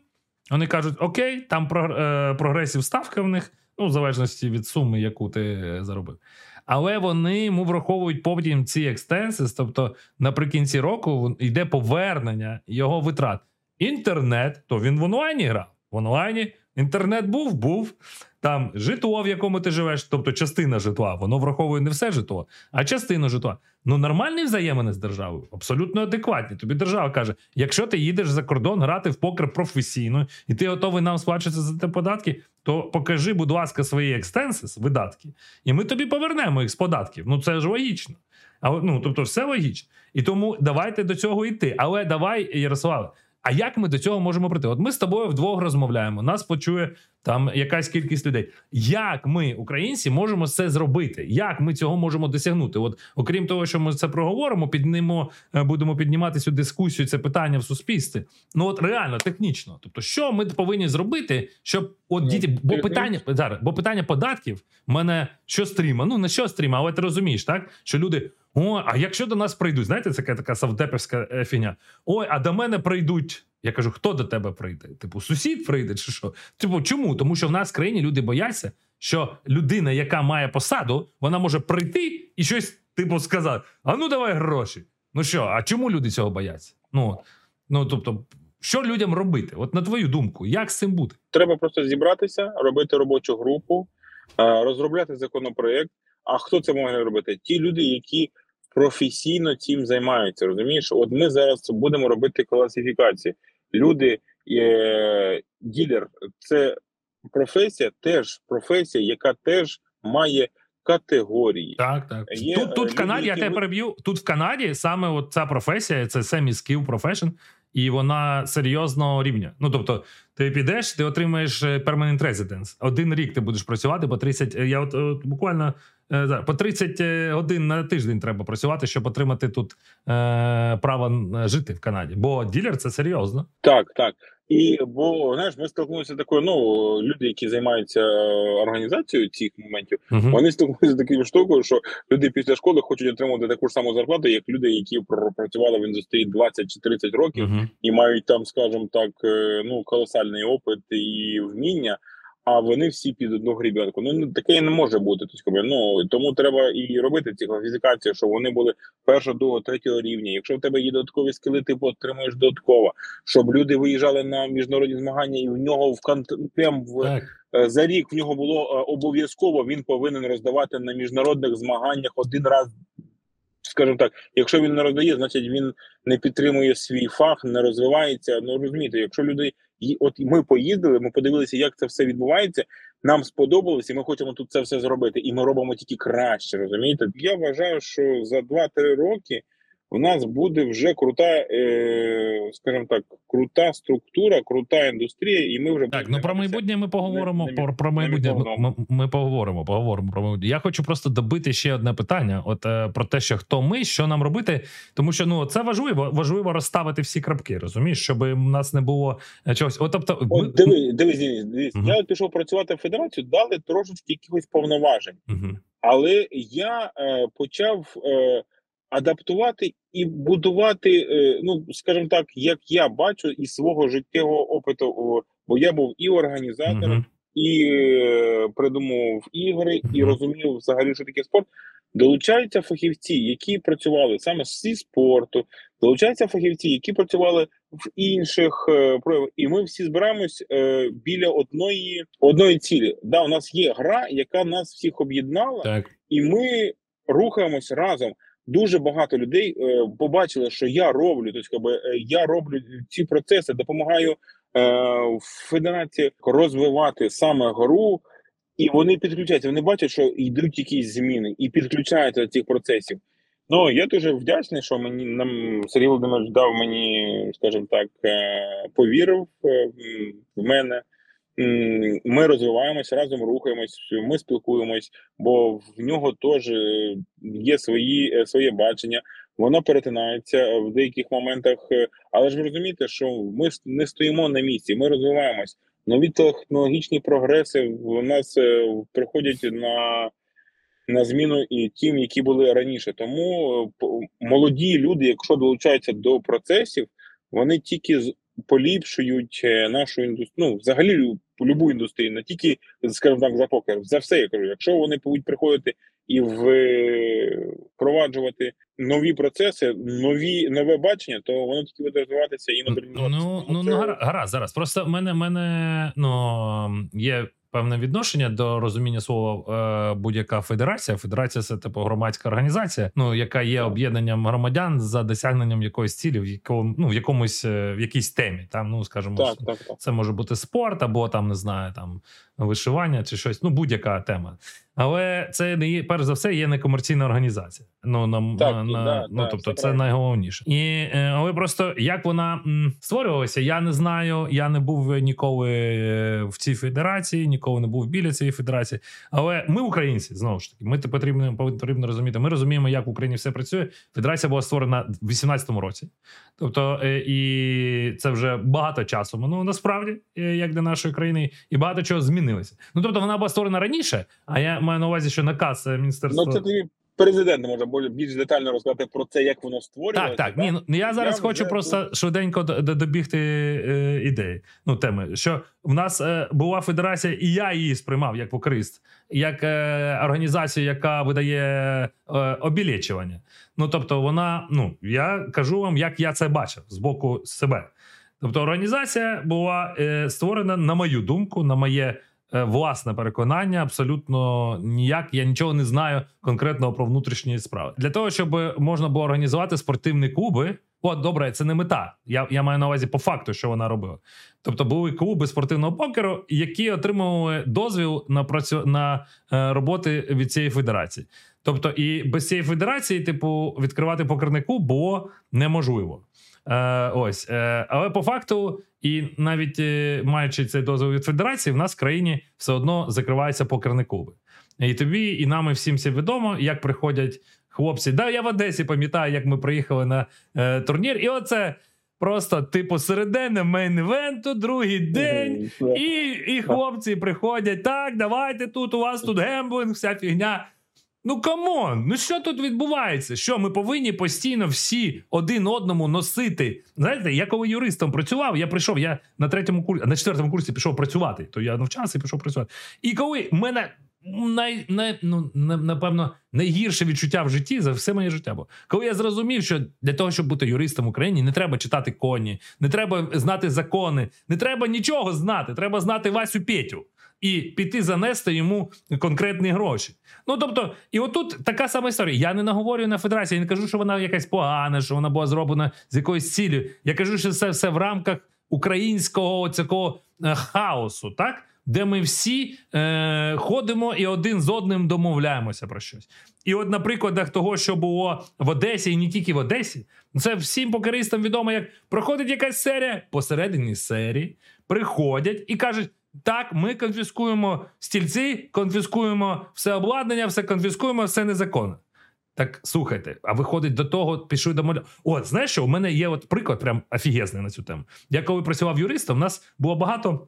Вони кажуть, окей, там е, прогресів ставка в них, ну, в залежності від суми, яку ти е, заробив. Але вони йому враховують потім ці екстенсис, тобто наприкінці року йде повернення його витрат. Інтернет, то він в онлайні грав. В онлайні інтернет був, був. Там житло, в якому ти живеш, тобто частина житла, воно враховує не все житло, а частину житла. Ну нормальні взаємини з державою, абсолютно адекватні. Тобі держава каже: якщо ти їдеш за кордон грати в покер професійно, і ти готовий нам сплачувати за те податки, то покажи, будь ласка, свої екстенсис, видатки, і ми тобі повернемо їх з податків. Ну це ж логічно. А ну тобто, все логічно. І тому давайте до цього йти. Але давай, Ярославе, а як ми до цього можемо прийти? От ми з тобою вдвох розмовляємо, нас почує там якась кількість людей. Як ми, українці, можемо це зробити? Як ми цього можемо досягнути? От, окрім того, що ми це проговоримо, піднимо, е, будемо піднімати цю дискусію, це питання в суспільстві. Ну от реально технічно. Тобто, що ми повинні зробити, щоб от ну, діти, бо питання зараз, бо питання податків мене що стріма? Ну не що стріма, але ти розумієш, так що люди. О, а якщо до нас прийдуть, знаєте, це така савдепівська е, фігня. Ой, а до мене прийдуть. Я кажу, хто до тебе прийде? Типу, сусід прийде, чи що? Типу, чому? Тому що в нас в країні люди бояться, що людина, яка має посаду, вона може прийти і щось, типу, сказати: а ну давай гроші. Ну що, а чому люди цього бояться? Ну, ну тобто. Що людям робити? От на твою думку, як з цим бути? Треба просто зібратися, робити робочу групу, розробляти законопроект. А хто це може робити? Ті люди, які професійно цим займаються. Розумієш, от ми зараз будемо робити класифікації. Люди, е, ділер, це професія, теж професія, яка теж має категорії. Так, так. Є тут тут в Канаді я тебе переб'ю. Тут в Канаді саме от ця професія, це semi-skill profession, і вона серйозного рівня. Ну тобто, ти підеш, ти отримаєш е, permanent residence. Один рік ти будеш працювати по 30, е, Я от, от буквально е, по 30 годин на тиждень треба працювати, щоб отримати тут е, право жити в Канаді. Бо ділер це серйозно. Так, так. І бо знаєш, ми столкнулися такою. Ну люди, які займаються організацією цих моментів, uh-huh. вони столкнулися з такою штукою, що люди після школи хочуть отримати таку ж саму зарплату, як люди, які пропрацювали в індустрії 20 чи 30 років, uh-huh. і мають там, скажімо так, ну колосальний опит і вміння а вони всі під одну грібенку. Ну таке не може бути. Тобто, ну тому треба і робити ці класифікації, щоб вони були першого, другого, третього рівня. Якщо в тебе є додаткові скили, ти отримуєш додатково, щоб люди виїжджали на міжнародні змагання, і в нього в прям в е, за рік в нього було е, обов'язково. Він повинен роздавати на міжнародних змаганнях один раз. Скажімо так, якщо він не роздає, значить він не підтримує свій фах, не розвивається. Ну розумієте, якщо люди і от ми поїздили, ми подивилися, як це все відбувається. Нам сподобалось, і ми хочемо тут це все зробити. І ми робимо тільки краще. Розумієте? Я вважаю, що за 2-3 роки у нас буде вже крута, е, скажімо так, крута структура, крута індустрія, і ми вже так. Ну про майбутнє ми поговоримо. Не, не, про про майбутнє ми, ми, поговоримо. Поговоримо про майбутнє. Я хочу просто добити ще одне питання: от е, про те, що хто ми, що нам робити, тому що ну це важливо, важливо розставити всі крапки. Розумієш, щоб у нас не було е, чогось. От тобто, ми... От, диви, дивись, дивись, дивись. Угу. Я пішов працювати в федерацію, дали трошечки якихось повноважень, угу. але я е, почав. Е, адаптувати і будувати, е, ну скажімо так, як я бачу із свого життєвого опиту, бо я був і організатором, uh -huh. і е, придумував ігри, і розумів взагалі, що таке спорт. Долучаються фахівці, які працювали саме зі спорту, долучаються фахівці, які працювали в інших е, проявах, і ми всі збираємось е, біля одної одної цілі. Да, у нас є гра, яка нас всіх об'єднала, і ми рухаємось разом дуже багато людей е, побачили, що я роблю, тобто, е, я роблю ці процеси, допомагаю е, в федерації розвивати саме гру, і вони підключаються. Вони бачать, що йдуть якісь зміни, і підключаються до цих процесів. Ну я дуже вдячний, що мені нам Сергій Володимирович дав мені, скажімо так, повірив в мене. Ми розвиваємося, разом рухаємось, ми спілкуємось, бо в нього теж е, є свої е, своє бачення. Воно перетинається в деяких моментах, е, але ж ви розумієте, що ми не стоїмо на місці, ми розвиваємось. Нові технологічні прогреси в нас е, приходять на, на зміну і тим, які були раніше. Тому е, молоді люди, якщо долучаються до процесів, вони тільки поліпшують е, нашу індустрію, ну взагалі лю- любу індустрію, не тільки скажімо так, за покер, за все я кажу. Якщо вони будуть приходити і впроваджувати нові процеси, нові нове бачення, то воно тільки буде розвиватися і модернізуватися. Ну, ну, ну, ну гара- гаразд, зараз. Просто в мене, в мене ну, є певне відношення до розуміння слова е, будь-яка федерація. Федерація це типу громадська організація, ну яка є об'єднанням громадян за досягненням якоїсь цілі в якому, ну, в якомусь е, в якійсь темі. Там, ну скажімо, так, так, так. це може бути спорт, або там не знаю, там вишивання чи щось. Ну, будь-яка тема. Але це не є, перш за все, є некомерційна організація. Ну на, Так, на, на да, ну да, тобто, це правильно. найголовніше. І е, але просто як вона м, створювалася, я не знаю. Я не був ніколи в цій федерації, ніколи не був біля цієї федерації. Але ми, українці, знову ж таки, ми потрібно потрібно розуміти. Ми розуміємо, як в Україні все працює. Федерація була створена в 18-му році. Тобто, е, і це вже багато часу минуло насправді, е, як для нашої країни, і багато чого змінилося. Ну тобто, вона була створена раніше. А я маю на увазі, що наказ е, міністерства. Ну це тобі президент може більш- детально розказати про це, як воно створювалося. Так, так. Ні, ну я зараз Я хочу вже- просто швиденько до- до- добігти е, ідеї. Ну, теми, що в нас е, була федерація, і я її сприймав як покрист, як е, організацію, яка видає е, обілечування. Ну тобто, вона, ну я кажу вам, як я це бачив з боку себе. Тобто, організація була е, створена, на мою думку, на моє власне переконання. Абсолютно ніяк. Я нічого не знаю конкретного про внутрішні справи. Для того, щоб можна було організувати спортивні клуби. О, добре, це не мета. Я, я маю на увазі по факту, що вона робила. Тобто були клуби спортивного покеру, які отримували дозвіл на працю на е, роботи від цієї федерації. Тобто, і без цієї федерації, типу, відкривати покерний клуб було неможливо. Е, ось, е, але по факту, і навіть е, маючи цей дозвіл від федерації, в нас в країні все одно закриваються покерні клуби. І тобі, і нам і всім все відомо, як приходять хлопці. Да, я в Одесі пам'ятаю, як ми приїхали на е, турнір, і оце просто типу середини main event у, другий день. І, і хлопці приходять, так, давайте тут, у вас тут гемблинг, вся фігня. Ну come on, ну що тут відбувається? Що ми повинні постійно всі один одному носити? Знаєте, я коли юристом працював, я прийшов, я на третьому курсі, на четвертому курсі пішов працювати. То я навчався і пішов працювати. І коли мене най, най, ну, напевно найгірше відчуття в житті за все моє життя було. Коли я зрозумів, що для того, щоб бути юристом в Україні, не треба читати коні, не треба знати закони, не треба нічого знати. Треба знати Васю Петю і піти занести йому конкретні гроші. Ну тобто, і отут така сама історія. Я не наговорюю на федерацію, я не кажу, що вона якась погана, що вона була зроблена з якоюсь ціллю. Я кажу, що це все в рамках українського цього е, хаосу, так? Де ми всі е, ходимо і один з одним домовляємося про щось. І от на прикладах того, що було в Одесі, і не тільки в Одесі, це всім покеристам відомо, як проходить якась серія посередині серії, приходять і кажуть: так, ми конфіскуємо стільці, конфіскуємо все обладнання, все конфіскуємо, все незаконно. Так слухайте, а виходить до того, пішли до моля. О, знаєш що? У мене є от приклад, прям офігезний на цю тему. Я коли працював юристом, у нас було багато.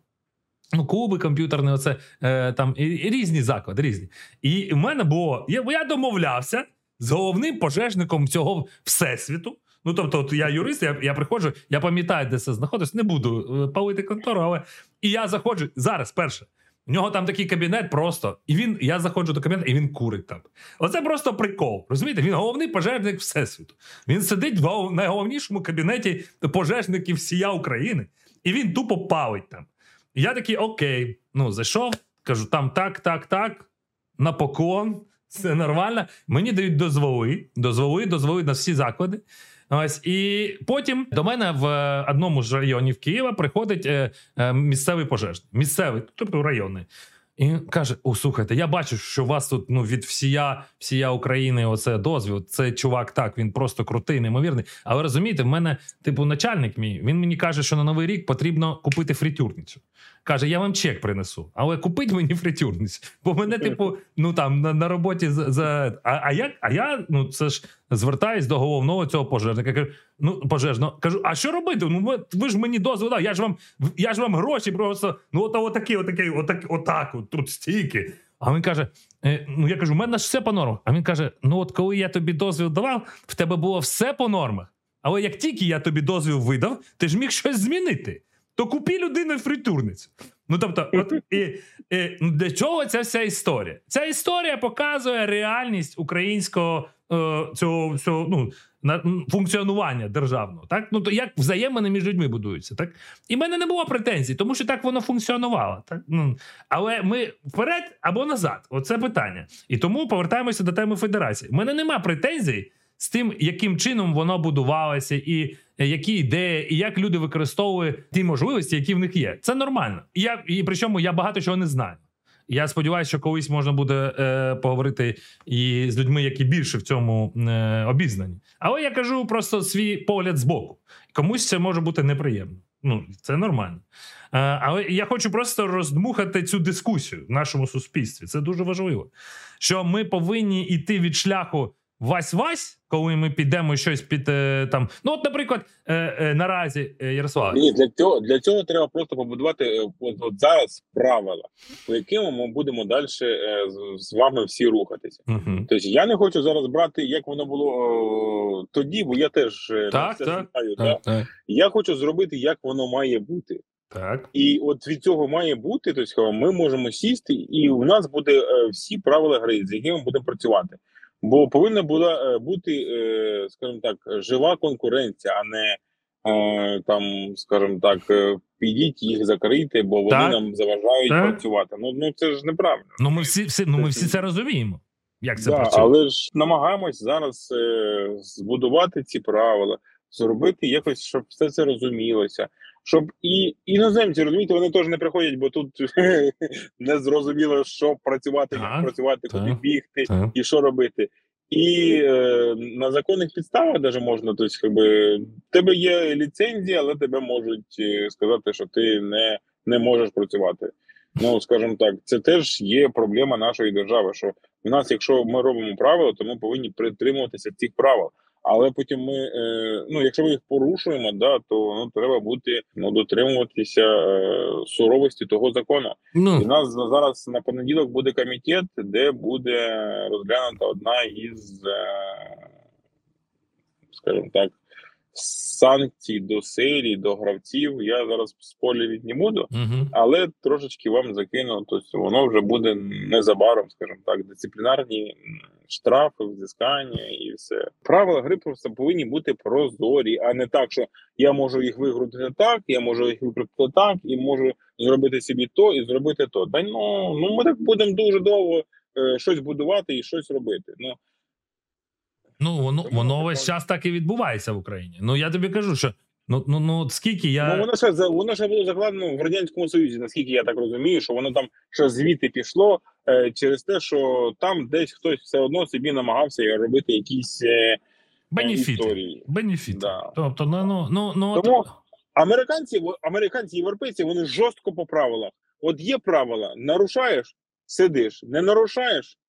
Ну, клуби комп'ютерні, оце е, там і, і різні заклади, різні. І в мене було. Я, я домовлявся з головним пожежником цього всесвіту. Ну, тобто, от я юрист, я, я приходжу, я пам'ятаю, де це знаходиться, не буду е, палити контору, але і я заходжу зараз перше. В нього там такий кабінет просто, і він, я заходжу до кабінету, і він курить там. Оце просто прикол. Розумієте? Він головний пожежник всесвіту. Він сидить в найголовнішому кабінеті пожежників всія України, і він тупо палить там. Я такий, окей, ну зайшов, кажу, там так, так, так, на поклон, все нормально. Мені дають дозволи, дозволи, дозволи на всі заклади. Ось і потім до мене в е, одному з районів Києва приходить е, е, місцевий пожежник, місцевий, тобто районний. І каже: О, слухайте, я бачу, що у вас тут ну від всія, всія України оце дозвіл. Цей чувак так, він просто крутий, неймовірний. Але розумієте, в мене, типу, начальник мій, він мені каже, що на новий рік потрібно купити фритюрницю. Каже: я вам чек принесу, але купить мені фритюрницю. Бо мене, типу, ну там на, на роботі за. за... А, а я, а я ну це ж звертаюсь до головного цього пожежника. Кажу, ну пожежно, кажу, а що робити? Ну ви, ви ж мені дозвіл, дали, я ж вам я ж вам гроші просто. Ну от отакі, отакі, отак, отак, от тут стільки. А він каже: е, ну я кажу, у мене ж все по нормах. А він каже: ну от коли я тобі дозвіл давав, в тебе було все по нормах. Але як тільки я тобі дозвіл видав, ти ж міг щось змінити. То купі людину фритюрницю. Ну тобто, от і, і ну, для чого ця вся історія? Ця історія показує реальність українського е, цього, цього ну, на функціонування державного. Так, ну то як взаємини між людьми будуються, так і в мене не було претензій, тому що так воно функціонувало. Так ну але ми вперед або назад. Оце питання. І тому повертаємося до теми федерації. У мене нема претензій з тим, яким чином воно будувалося, і які ідеї, і як люди використовують ті можливості, які в них є. Це нормально. І я і причому я багато чого не знаю. Я сподіваюся, що колись можна буде е, поговорити і з людьми, які більше в цьому е, обізнані. Але я кажу просто свій погляд з боку. Комусь це може бути неприємно. Ну це нормально. Е, але я хочу просто роздмухати цю дискусію в нашому суспільстві. Це дуже важливо. Що ми повинні йти від шляху Вась-Вась, коли ми підемо щось під е, там. Ну, от, наприклад, е, е, наразі е, Ярослав. Ні, для цього для цього треба просто побудувати е, от, от зараз правила, по яким ми будемо далі е, з, з вами всі рухатися. Угу. Тобто я не хочу зараз брати, як воно було о, тоді, бо я теж е, Так, все так, знаю. да? Так, так, Я хочу зробити, як воно має бути. так. І от від цього має бути, тобто ми можемо сісти, і у нас буде е, всі правила гри, з якими ми будемо працювати. Бо повинна була е, бути, е, скажімо так, жива конкуренція, а не е, там, скажімо так, підіть їх закрити, бо вони Так. нам заважають Так. працювати. Ну ну це ж неправильно. Ну ми всі, всі, ну, ми всі це розуміємо. Як це да, працює? але ж намагаємось зараз е, збудувати ці правила, зробити якось, щоб все це розумілося. Щоб і іноземці розумієте, вони теж не приходять, бо тут не зрозуміло, що працювати, Так, як працювати, куди бігти Так. і що робити. І е, на законних підставах даже можна, тобто, якби, тебе є ліцензія, але тебе можуть е, сказати, що ти не, не можеш працювати. Ну, скажімо так, це теж є проблема нашої держави. Що в нас, якщо ми робимо правила, то ми повинні притримуватися цих правил. Але потім ми, е, ну якщо ми їх порушуємо, да, то ну треба бути ну дотримуватися е, суровості того закону. І Ну, нас зараз на понеділок буде комітет, де буде розглянута одна із, е, скажімо так, санкцій до серії, до гравців. Я зараз спойлерити не буду, угу. але трошечки вам закину. Тобто воно вже буде незабаром, скажімо так, дисциплінарні штрафи, взискання і все. Правила гри просто повинні бути прозорі, а не так, що я можу їх викрутити так, я можу їх викрутити так, і можу зробити собі то і зробити то. Та ну, ну ми так будемо дуже довго е, щось будувати і щось робити. Ну ну воно, воно весь час так і відбувається в Україні. Ну я тобі кажу, що ну, ну, ну от скільки я. Ну, воно ще за- воно ще було закладено в радянському союзі, наскільки я так розумію, що воно там ще звідти пішло е, через те, що там десь хтось все одно собі намагався робити якісь е, Бенефіти. історії. Бенефіти. Да. Тобто, ну, ну, ну, ну от- Тому- Американці, американці, європейці, вони жорстко по правилах. От є правила, нарушаєш, сидиш, не нарушаєш, е,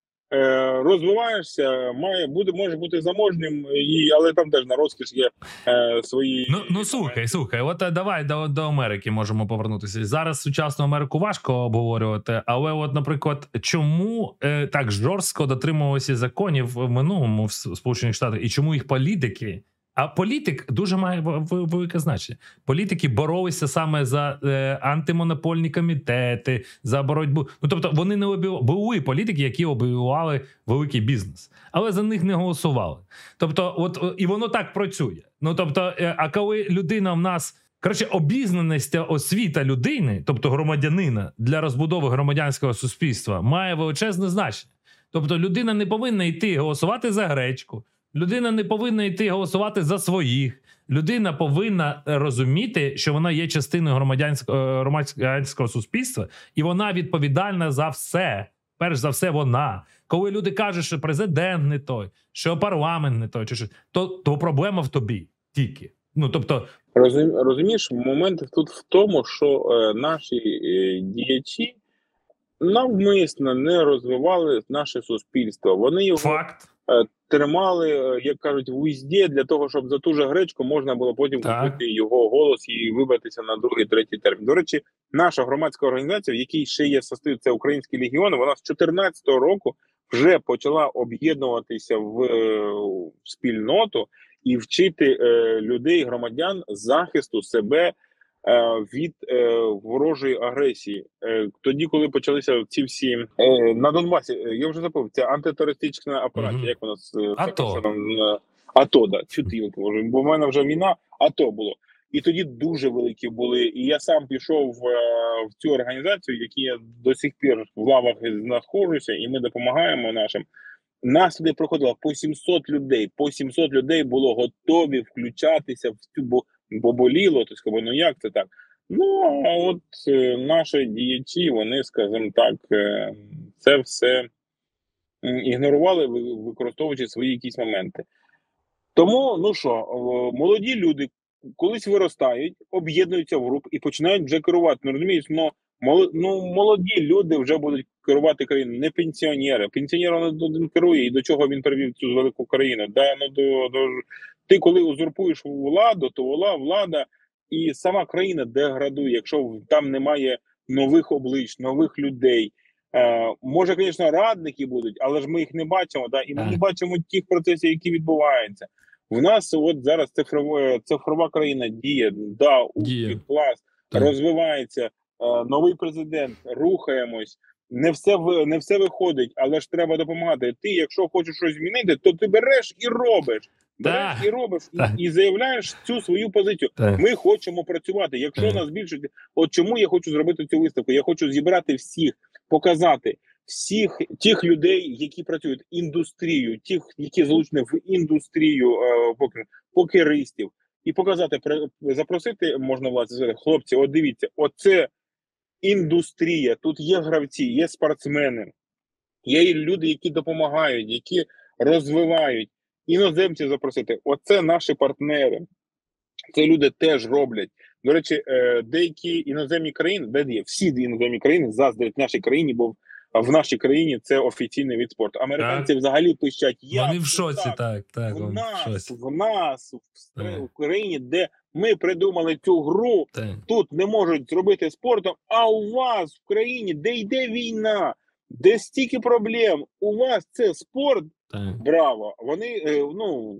розвиваєшся, має буде, може бути заможним, і, але там теж на розкіш є е, свої. Ну, ну слухай, слухай, от е, давай до, до Америки можемо повернутися. Зараз сучасну Америку важко обговорювати, але, от, наприклад, чому е, так жорстко дотримувалися законів в минулому в Сполучених Штатах, і чому їх політики? А політик дуже має велике значення. Політики боролися саме за е, антимонопольні комітети, за боротьбу. Ну тобто вони не обів... були політики, які обіювали великий бізнес, але за них не голосували. Тобто, от і воно так працює. Ну тобто, е, а коли людина в нас. Коротше, обізнаність освіта людини, тобто громадянина, для розбудови громадянського суспільства, має величезне значення. Тобто, людина не повинна йти голосувати за гречку, людина не повинна йти голосувати за своїх. Людина повинна е, розуміти, що вона є частиною громадянського е, громадянського суспільства, і вона відповідальна за все. Перш за все, вона. Коли люди кажуть, що президент не той, що парламент не той, чи що, то, то проблема в тобі тільки. Ну тобто, Розум, розумієш, момент тут в тому, що е, наші е, діячі навмисно не розвивали наше суспільство. Вони його факт. Тримали, е, як кажуть, в узді для того, щоб за ту же гречку можна було потім Так. купити його голос і вибратися на другий, третій термін. До речі, наша громадська організація, в якій ще є состив, це Український легіон, вона з 2014 року вже почала об'єднуватися в, е, в спільноту і вчити е, людей, громадян захисту себе. Е, Від е, ворожої агресії, Е, тоді, коли почалися ці всі на Донбасі, я вже забув, ця антитерористична операція, Мгм. як вона з АТО. АТО, да, чути, бо в мене вже війна, АТО було. І тоді дуже великі були. І я сам пішов е, в цю організацію, які я до сих пір в лавах знаходжуся, і ми допомагаємо нашим. Нас туди проходило по 700 людей. По 700 людей було готові включатися в цю, бо, бо боліло. То сказав, ну як це так? Ну а от е, наші діячі, вони, скажімо так, е, це все ігнорували, використовуючи свої якісь моменти. Тому, ну що, молоді люди колись виростають, об'єднуються в груп і починають вже керувати. Ну розумієш, ну, ну молоді люди вже будуть керувати країною, не пенсіонери. Пенсіонер він керує, і до чого він привів цю велику країну. Да, ну, до, до... Ти коли узурпуєш владу, то вла- влада і сама країна деградує, якщо там немає нових облич, нових людей. Е, може, звісно, радники будуть, але ж ми їх не бачимо. Да? І ми не бачимо тих процесів, які відбуваються. В нас от зараз цифрова, цифрова країна діє, да, Діє. клас, розвивається, е, новий президент, рухаємось. Не все не все виходить, але ж треба допомагати. Ти, якщо хочеш щось змінити, то ти береш і робиш. Береш і робиш, і, і заявляєш цю свою позицію. Так. Ми хочемо працювати. Якщо Так. нас більше, от чому я хочу зробити цю виставку? Я хочу зібрати всіх, показати всіх тих людей, які працюють індустрію, тих, які залучені в індустрію е, поки- покеристів, і показати, запросити можна власне хлопці. От дивіться, оце індустрія. Тут є гравці, є спортсмени, є люди, які допомагають, які розвивають. Іноземці запросити. Оце наші партнери. Це люди теж роблять. До речі, е, деякі іноземні країни, де є всі іноземні країни заздрять нашій країні, бо в нашій країні це офіційний від спорту. Американці взагалі пищать. Як Вони в шоці, так? так, так, в вони в нас, шоці. в нас, в, Так. в країні, де ми придумали цю гру, Так, тут не можуть зробити спортом. А у вас в країні, де йде війна, де стільки проблем, у вас це спорт. Браво! Вони е, ну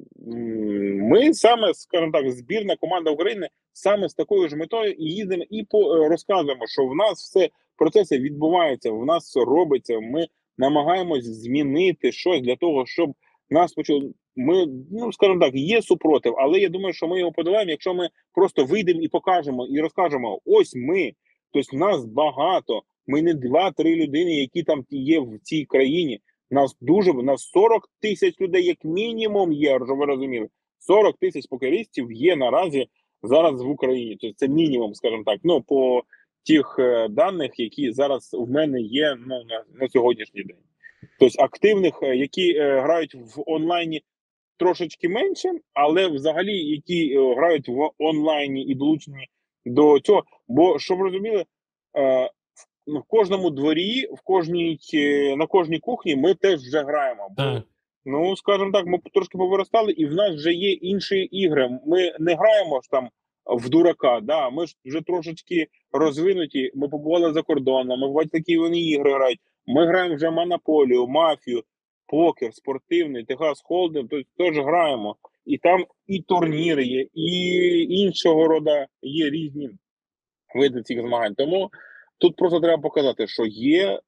ми саме, скажімо так, збірна команда України саме з такою ж метою і їздимо і по е, розказуємо, що в нас все процеси відбуваються, в нас все робиться. Ми намагаємось змінити щось для того, щоб нас почули. Ми, ну скажімо так, є супротив, але я думаю, що ми його подолаємо, якщо ми просто вийдемо і покажемо і розкажемо: ось ми, тобто нас багато. Ми не два-три людини, які там є в цій країні. Нас дуже нас 40 тисяч людей, як мінімум, є, щоб ви розуміли. 40 тисяч покеристів є наразі зараз в Україні. Тобто це мінімум, скажімо так. Ну по тих е, даних, які зараз в мене є ну, на, на сьогоднішній день. Тобто активних, е, які е, грають в онлайні трошечки менше, але взагалі які е, грають в онлайні і долучені до цього. Бо щоб розуміли, е, в кожному дворі, в кожній на кожній кухні ми теж вже граємо. Бо, Так. Ну скажімо так, ми трошки повиростали, і в нас вже є інші ігри. Ми не граємо ж там в дурака. Да, ми ж вже трошечки розвинуті. Ми побували за кордоном. Ми бачимо, які вони ігри грають. Ми граємо вже монополію, мафію, покер, спортивний, Техас Холдинг. Тобто теж граємо. І там і турніри є, і іншого роду є різні види цих змагань. Тому тут просто треба показати, що є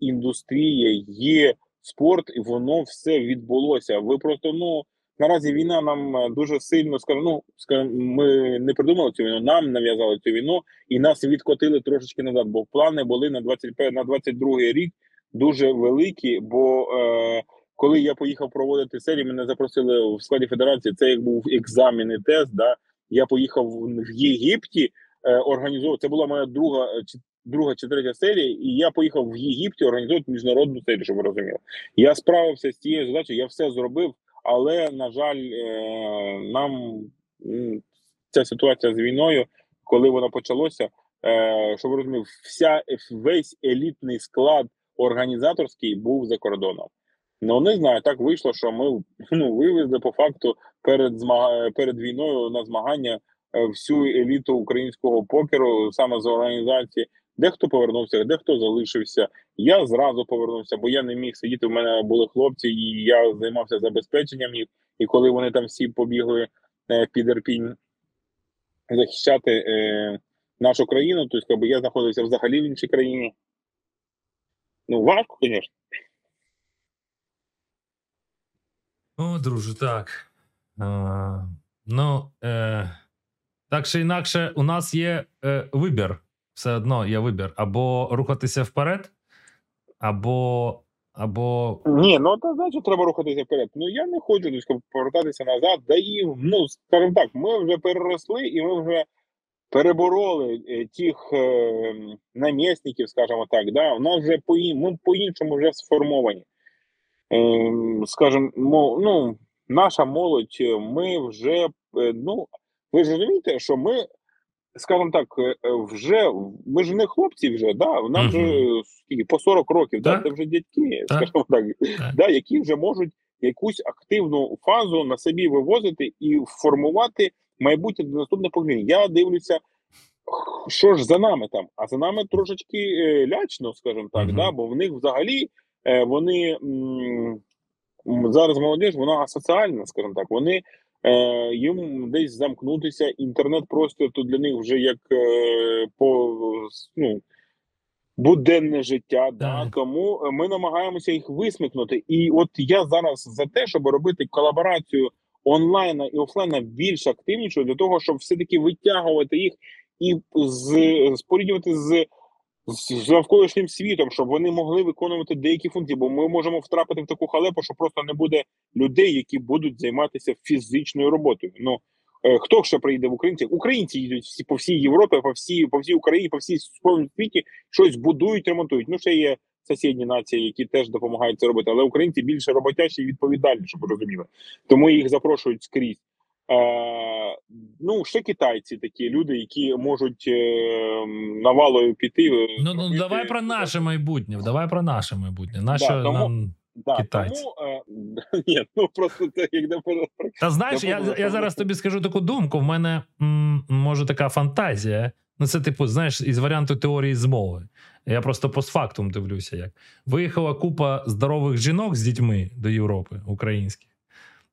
індустрія, є спорт, і воно все відбулося. Ви просто ну наразі війна нам е, дуже сильно скажімо, ну скажімо, ми не придумали цю війну, нам нав'язали цю війну і нас відкотили трошечки назад. Бо плани були на 25, на 22 рік дуже великі. Бо е, коли я поїхав проводити серію, мене запросили в складі федерації. Це як був екзамен і тест. Да? Я поїхав в Єгипті е, організовувати. Це була моя друга е, чи друга чи третя серія, і я поїхав в Єгипті організовувати міжнародну серію, щоб ви розуміли. Я справився з цією задачею, я все зробив, але на жаль, е, нам ця ситуація з війною, коли вона почалася, е, щоб ви розуміли, вся весь елітний склад організаторський був за кордоном. Ну не знаю, так вийшло, що ми ну вивезли по факту перед змага перед війною на змагання е, всю еліту українського покеру саме з організації. Дехто повернувся, дехто залишився. Я зразу повернувся, бо я не міг сидіти. У мене були хлопці, і я займався забезпеченням їх. І коли вони там всі побігли е, під Ірпінь захищати е, нашу країну, то якби я знаходився взагалі в іншій країні. Ну, важко, звісно. О, друже, так. А, ну, е, так чи інакше, у нас є е, вибір. Все одно є вибір. Або рухатися вперед, або. або... Ні, ну то значить треба рухатися вперед. Ну я не хочу десь повертатися назад. Да і ну скажімо так, ми вже переросли і ми вже перебороли е, тих е, намісників, скажімо так. Да, у нас вже по ми по іншому вже сформовані. Е, скажімо, ну наша молодь, ми вже е, ну ви ж розумієте, що ми скажімо так, е, е, вже ми ж не хлопці, вже да нам вже скільки по 40 років, да це вже дядьки, скажімо так, так, да, які вже можуть якусь активну фазу на собі вивозити і формувати майбутнє до наступне покоління. Я дивлюся. Що ж за нами там? А за нами трошечки е, лячно, скажімо так, uh -huh. да, бо в них взагалі е, вони м зараз молодіж, вона асоціальна, скажімо так. Вони їм десь замкнутися. Інтернет-простір то для них вже як е, по ну, буденне життя. Да? Тому ми намагаємося їх висмикнути. І от я зараз за те, щоб робити колаборацію онлайна і офлайна більш активнішою для того, щоб все таки витягувати їх і з споріднювати з з навколишнім світом, щоб вони могли виконувати деякі функції, бо ми можемо втрапити в таку халепу, що просто не буде людей, які будуть займатися фізичною роботою. Ну е, хто ще приїде в українці? Українці їдуть всі по всій Європі, по всій по всій Україні, по всій світі щось будують, ремонтують. Ну ще є сусідні нації, які теж допомагають це робити, але українці більше роботящі і відповідальні, щоб розуміли. Тому їх запрошують скрізь. Е, Ну, ще китайці такі люди, які можуть е, навалою піти. Е, ну ну давай про наше майбутнє. Давай про наше майбутнє. Наше да, тому, нам да, китайці. Тому, е, ні, ну просто це як де Та знаєш, я я зараз тобі скажу таку думку. В мене м, може така фантазія. Ну, це типу, знаєш, із варіанту теорії змови. Я просто постфактум дивлюся, як виїхала купа здорових жінок з дітьми до Європи українських.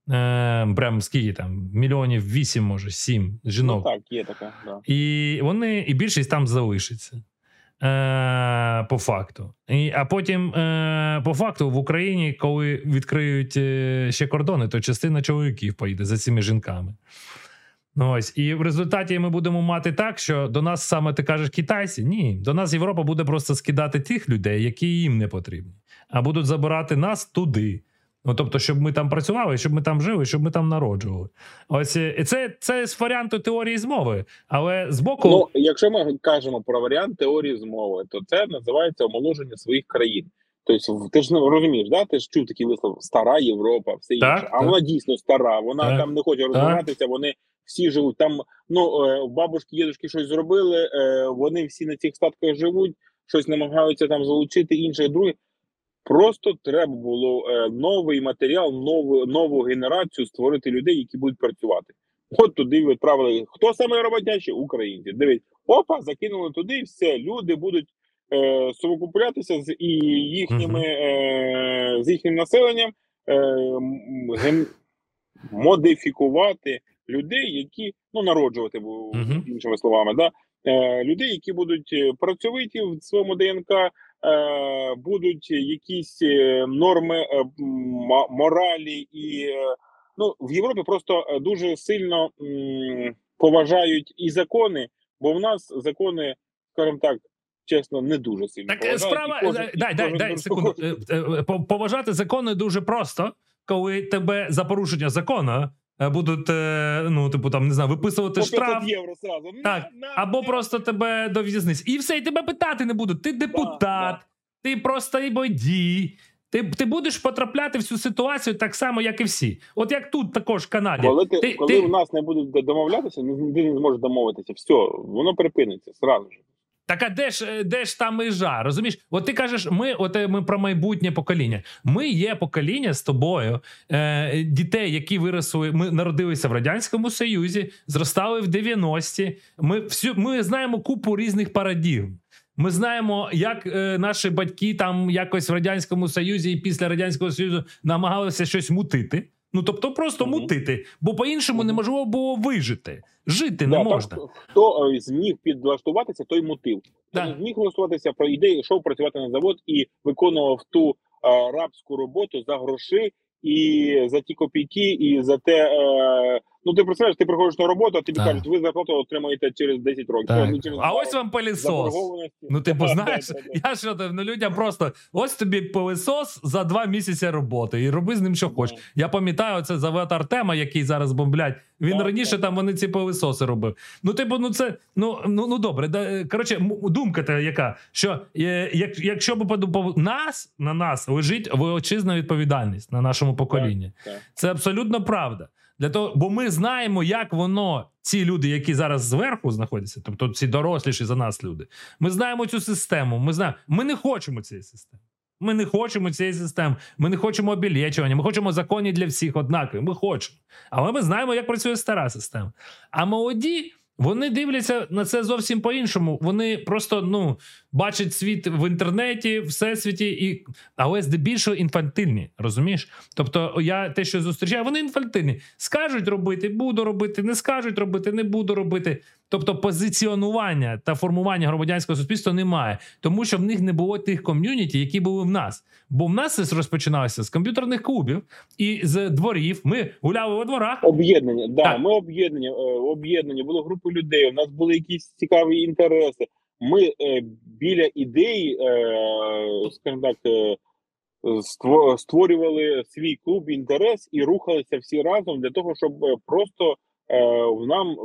Е, Прям скільки там мільйонів вісім, може, сім жінок. Ну, Так, є така. да. І вони, і більшість там залишиться. Е, По факту. І, А потім, е, по факту, в Україні, коли відкриють е, ще кордони, то частина чоловіків поїде за цими жінками. Ну, ось. І в результаті ми будемо мати так, що до нас саме ти кажеш китайці. Ні, до нас Європа буде просто скидати тих людей, які їм не потрібні, а будуть забирати нас туди. Ну, тобто, щоб ми там працювали, щоб ми там жили, щоб ми там народжували. Ось і це це з варіанту теорії змови. Але з боку, ну якщо ми кажемо про варіант теорії змови, то це називається омоложення своїх країн. Тобто, ти ж не розумієш, да? Ти ж чув такий вислов стара Європа, все інше. Так, а так. вона дійсно стара. Вона так, там не хоче розвиватися. Вони всі живуть там. Ну е, бабушки, дідушки щось зробили. Е, вони всі на цих статках живуть, щось намагаються там залучити інших других. Просто треба було е, новий матеріал, нову нову генерацію створити людей, які будуть працювати. От туди відправили. Хто саме роботячі? Українці. Дивись, опа, закинули туди, і все, люди будуть е, совокуплятися з і їхніми е, з їхнім населенням, е, ген, модифікувати людей, які ну народжувати іншими словами, да е, людей, які будуть е, працьовиті в своєму ДНК. Е, будуть якісь е, норми е, моралі, і ну в Європі просто дуже сильно поважають і закони, бо в нас закони, скажімо так. Чесно, не дуже сильно так поважають. справа кожен, дай дай дай секунду. Поважати закони дуже просто, коли тебе за порушення закону будуть ну, типу там не знаю, виписувати По штраф євро сразу. Так, на, на, або на. просто тебе до в'язниці. І все, і тебе питати не будуть. Ти депутат, да, да. ти просто водій, Ти, ти будеш потрапляти в цю ситуацію так само, як і всі. От як тут також в Канаді. Коли ти, Ти- коли ти- в нас не будуть домовлятися, ти не зможеш домовитися. Все, воно припиниться зразу ж. Так а де ж е, де ж та межа? Розумієш? От ти кажеш, ми, от е, ми про майбутнє покоління. Ми є покоління з тобою, е, дітей, які виросли. Ми народилися в радянському союзі, зростали в 90-ті. Ми всю ми знаємо купу різних парадігм. Ми знаємо, як е, наші батьки там якось в радянському союзі і після радянського союзу намагалися щось мутити. Ну тобто, просто Мгм. мутити, бо по-іншому неможливо було вижити. Жити не Да, можна. Так, хто е, зміг підлаштуватися, той мутив. Хто Да. не зміг влаштуватися, про ідею, йшов працювати на завод і виконував ту а, рабську роботу за гроші і за ті копійки, і за те. Е, ну ти представляєш, ти приходиш на роботу, а тобі Так. кажуть, ви зарплату отримаєте через 10 років. Так. Ну, через А ось вам пилісос. Ну, типу, знаєш, я що там, ну людям просто ось тобі пилисос за два місяці роботи, і роби з ним що хочеш. Я пам'ятаю це завод Артема, який зараз бомблять. Він Так, раніше так. там вони ці пилисоси робив. Ну, типу, ну це ну ну, ну добре. Да, е, коротше, думка та яка, що е, як, якщо б подумав нас на нас лежить величезна відповідальність на нашому поколінні. так. Це абсолютно правда. Для того, бо ми знаємо, як воно, ці люди, які зараз зверху знаходяться, тобто ці доросліші за нас люди. Ми знаємо цю систему. Ми знаємо, ми не хочемо цієї системи. Ми не хочемо цієї системи. Ми не хочемо обілечування. Ми хочемо закони для всіх однакові. Ми хочемо. Але ми знаємо, як працює стара система. А молоді. Вони дивляться на це зовсім по-іншому. Вони просто ну бачать світ в інтернеті, всесвіті, і але здебільшого інфантильні, розумієш? Тобто, я те, що зустрічаю, вони інфантильні. Скажуть робити, буду робити, не скажуть робити, не буду робити. Тобто, позиціонування та формування громадянського суспільства немає, тому що в них не було тих ком'юніті, які були в нас. Бо в нас це розпочиналося з комп'ютерних клубів і з дворів. Ми гуляли во дворах. Об'єднання, да, Так. ми об'єднані, е, об'єднані, були групи людей, у нас були якісь цікаві інтереси. Ми е, біля ідей, е, скажімо так, е, створювали свій клуб інтерес і рухалися всі разом для того, щоб е, просто нам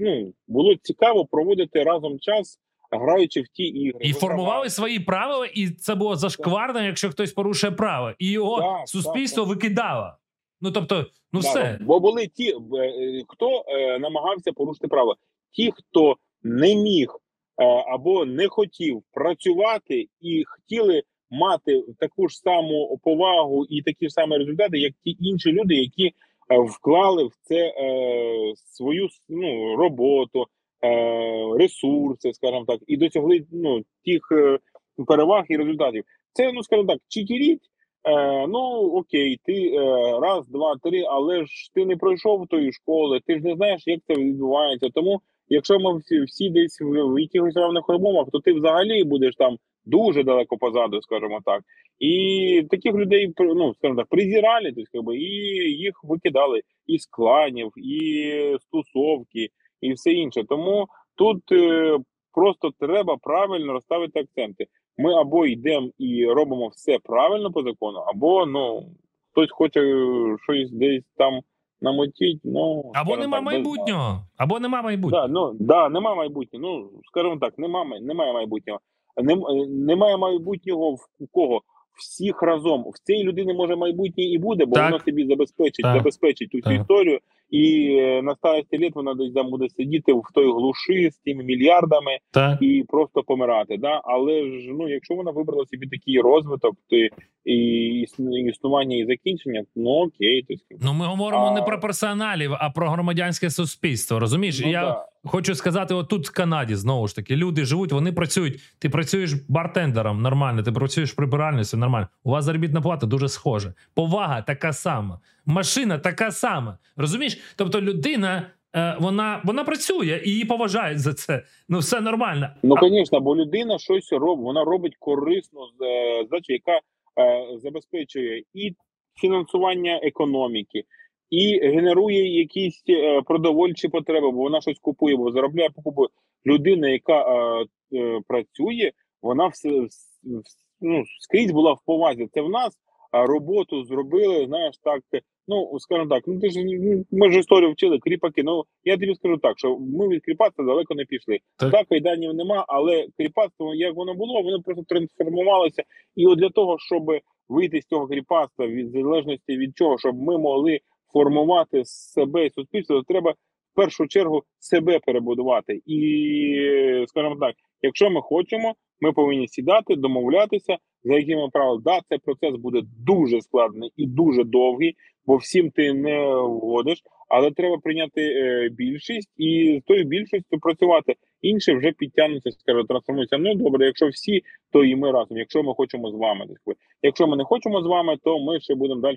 ну, було цікаво проводити разом час, граючи в ті ігри. І формували свої правила, і це було зашкварно, якщо хтось порушує право, і його Так, суспільство так, викидало. Ну тобто, ну Да, все. Бо були ті, е, е, хто е, намагався порушити право. Ті, хто не міг е, або не хотів працювати і хотіли мати таку ж саму повагу і такі ж самі результати, як ті інші люди, які е, вклали в це е, свою ну, роботу, е, ресурси, скажімо так, і досягли ну, тих е, переваг і результатів. Це, ну скажімо так, читіріть. Е, ну окей, ти е, раз, два, три, але ж ти не пройшов тої школи, ти ж не знаєш, як це відбувається. Тому, якщо ми всі, всі десь в, в якихось равних умовах, то ти взагалі будеш там дуже далеко позаду, скажімо так. І таких людей ну, скажімо так, презирали, тобто, как би, і їх викидали із кланів, і з тусовки, і все інше. Тому тут е, просто треба правильно розставити акценти ми або йдемо і робимо все правильно по закону, або ну хтось хоче щось десь там намотіть. Ну Або нема так, без майбутнього, або нема майбутнього. Да, ну да, нема майбутнього. Ну скажімо так, нема немає майбутнього. Нем, немає майбутнього в кого. Всіх разом в цієї людини може майбутнє і буде, бо Так. вона собі забезпечить, Так. забезпечить Так. історію, і е, на старості літ вона десь там буде сидіти в той глуші з тими мільярдами, Так. і просто помирати. Да? Але ж ну, якщо вона вибрала собі такий розвиток, то і існування і закінчення, ну окей, то Ну, ми говоримо А- не про персоналів, а про громадянське суспільство. Розумієш? ну, я да. хочу сказати, отут в Канаді знову ж таки люди живуть, вони працюють. Ти працюєш бартендером нормально, ти працюєш прибиральницю нормально. У вас заробітна плата дуже схожа. Повага така сама, машина така сама. Розумієш? Тобто людина. е, Вона вона працює і її поважають за це. Ну все нормально. Ну, звісно, бо людина щось робить, вона робить корисну задачу, яка е, забезпечує і фінансування економіки, і генерує якісь е, продовольчі потреби, бо вона щось купує, бо заробляє покупує. Людина, яка е, е, працює, вона все вс- вс- ну, скрізь була в повазі. Це в нас роботу зробили, знаєш, так. Ну, скажімо так, ну ти ж ну, ми ж історію вчили, кріпаки. Ну я тобі скажу так, що ми від кріпацтва далеко не пішли. Так. Так, кайданів нема, але кріпацтво, як воно було, воно просто трансформувалося. І от для того, щоб вийти з цього кріпацтва від залежності від чого, щоб ми могли формувати себе і суспільство, то треба в першу чергу себе перебудувати. І скажімо так, якщо ми хочемо, ми повинні сідати, домовлятися, за якими правилами. Да, цей процес буде дуже складний і дуже довгий, бо всім ти не вгодиш, але треба прийняти е, більшість і з тою більшістю працювати. Інші вже підтягнуться, скажу, трансформуються. Ну добре, якщо всі, то і ми разом. Якщо ми хочемо з вами, якщо ми не хочемо з вами, то ми ще будемо далі,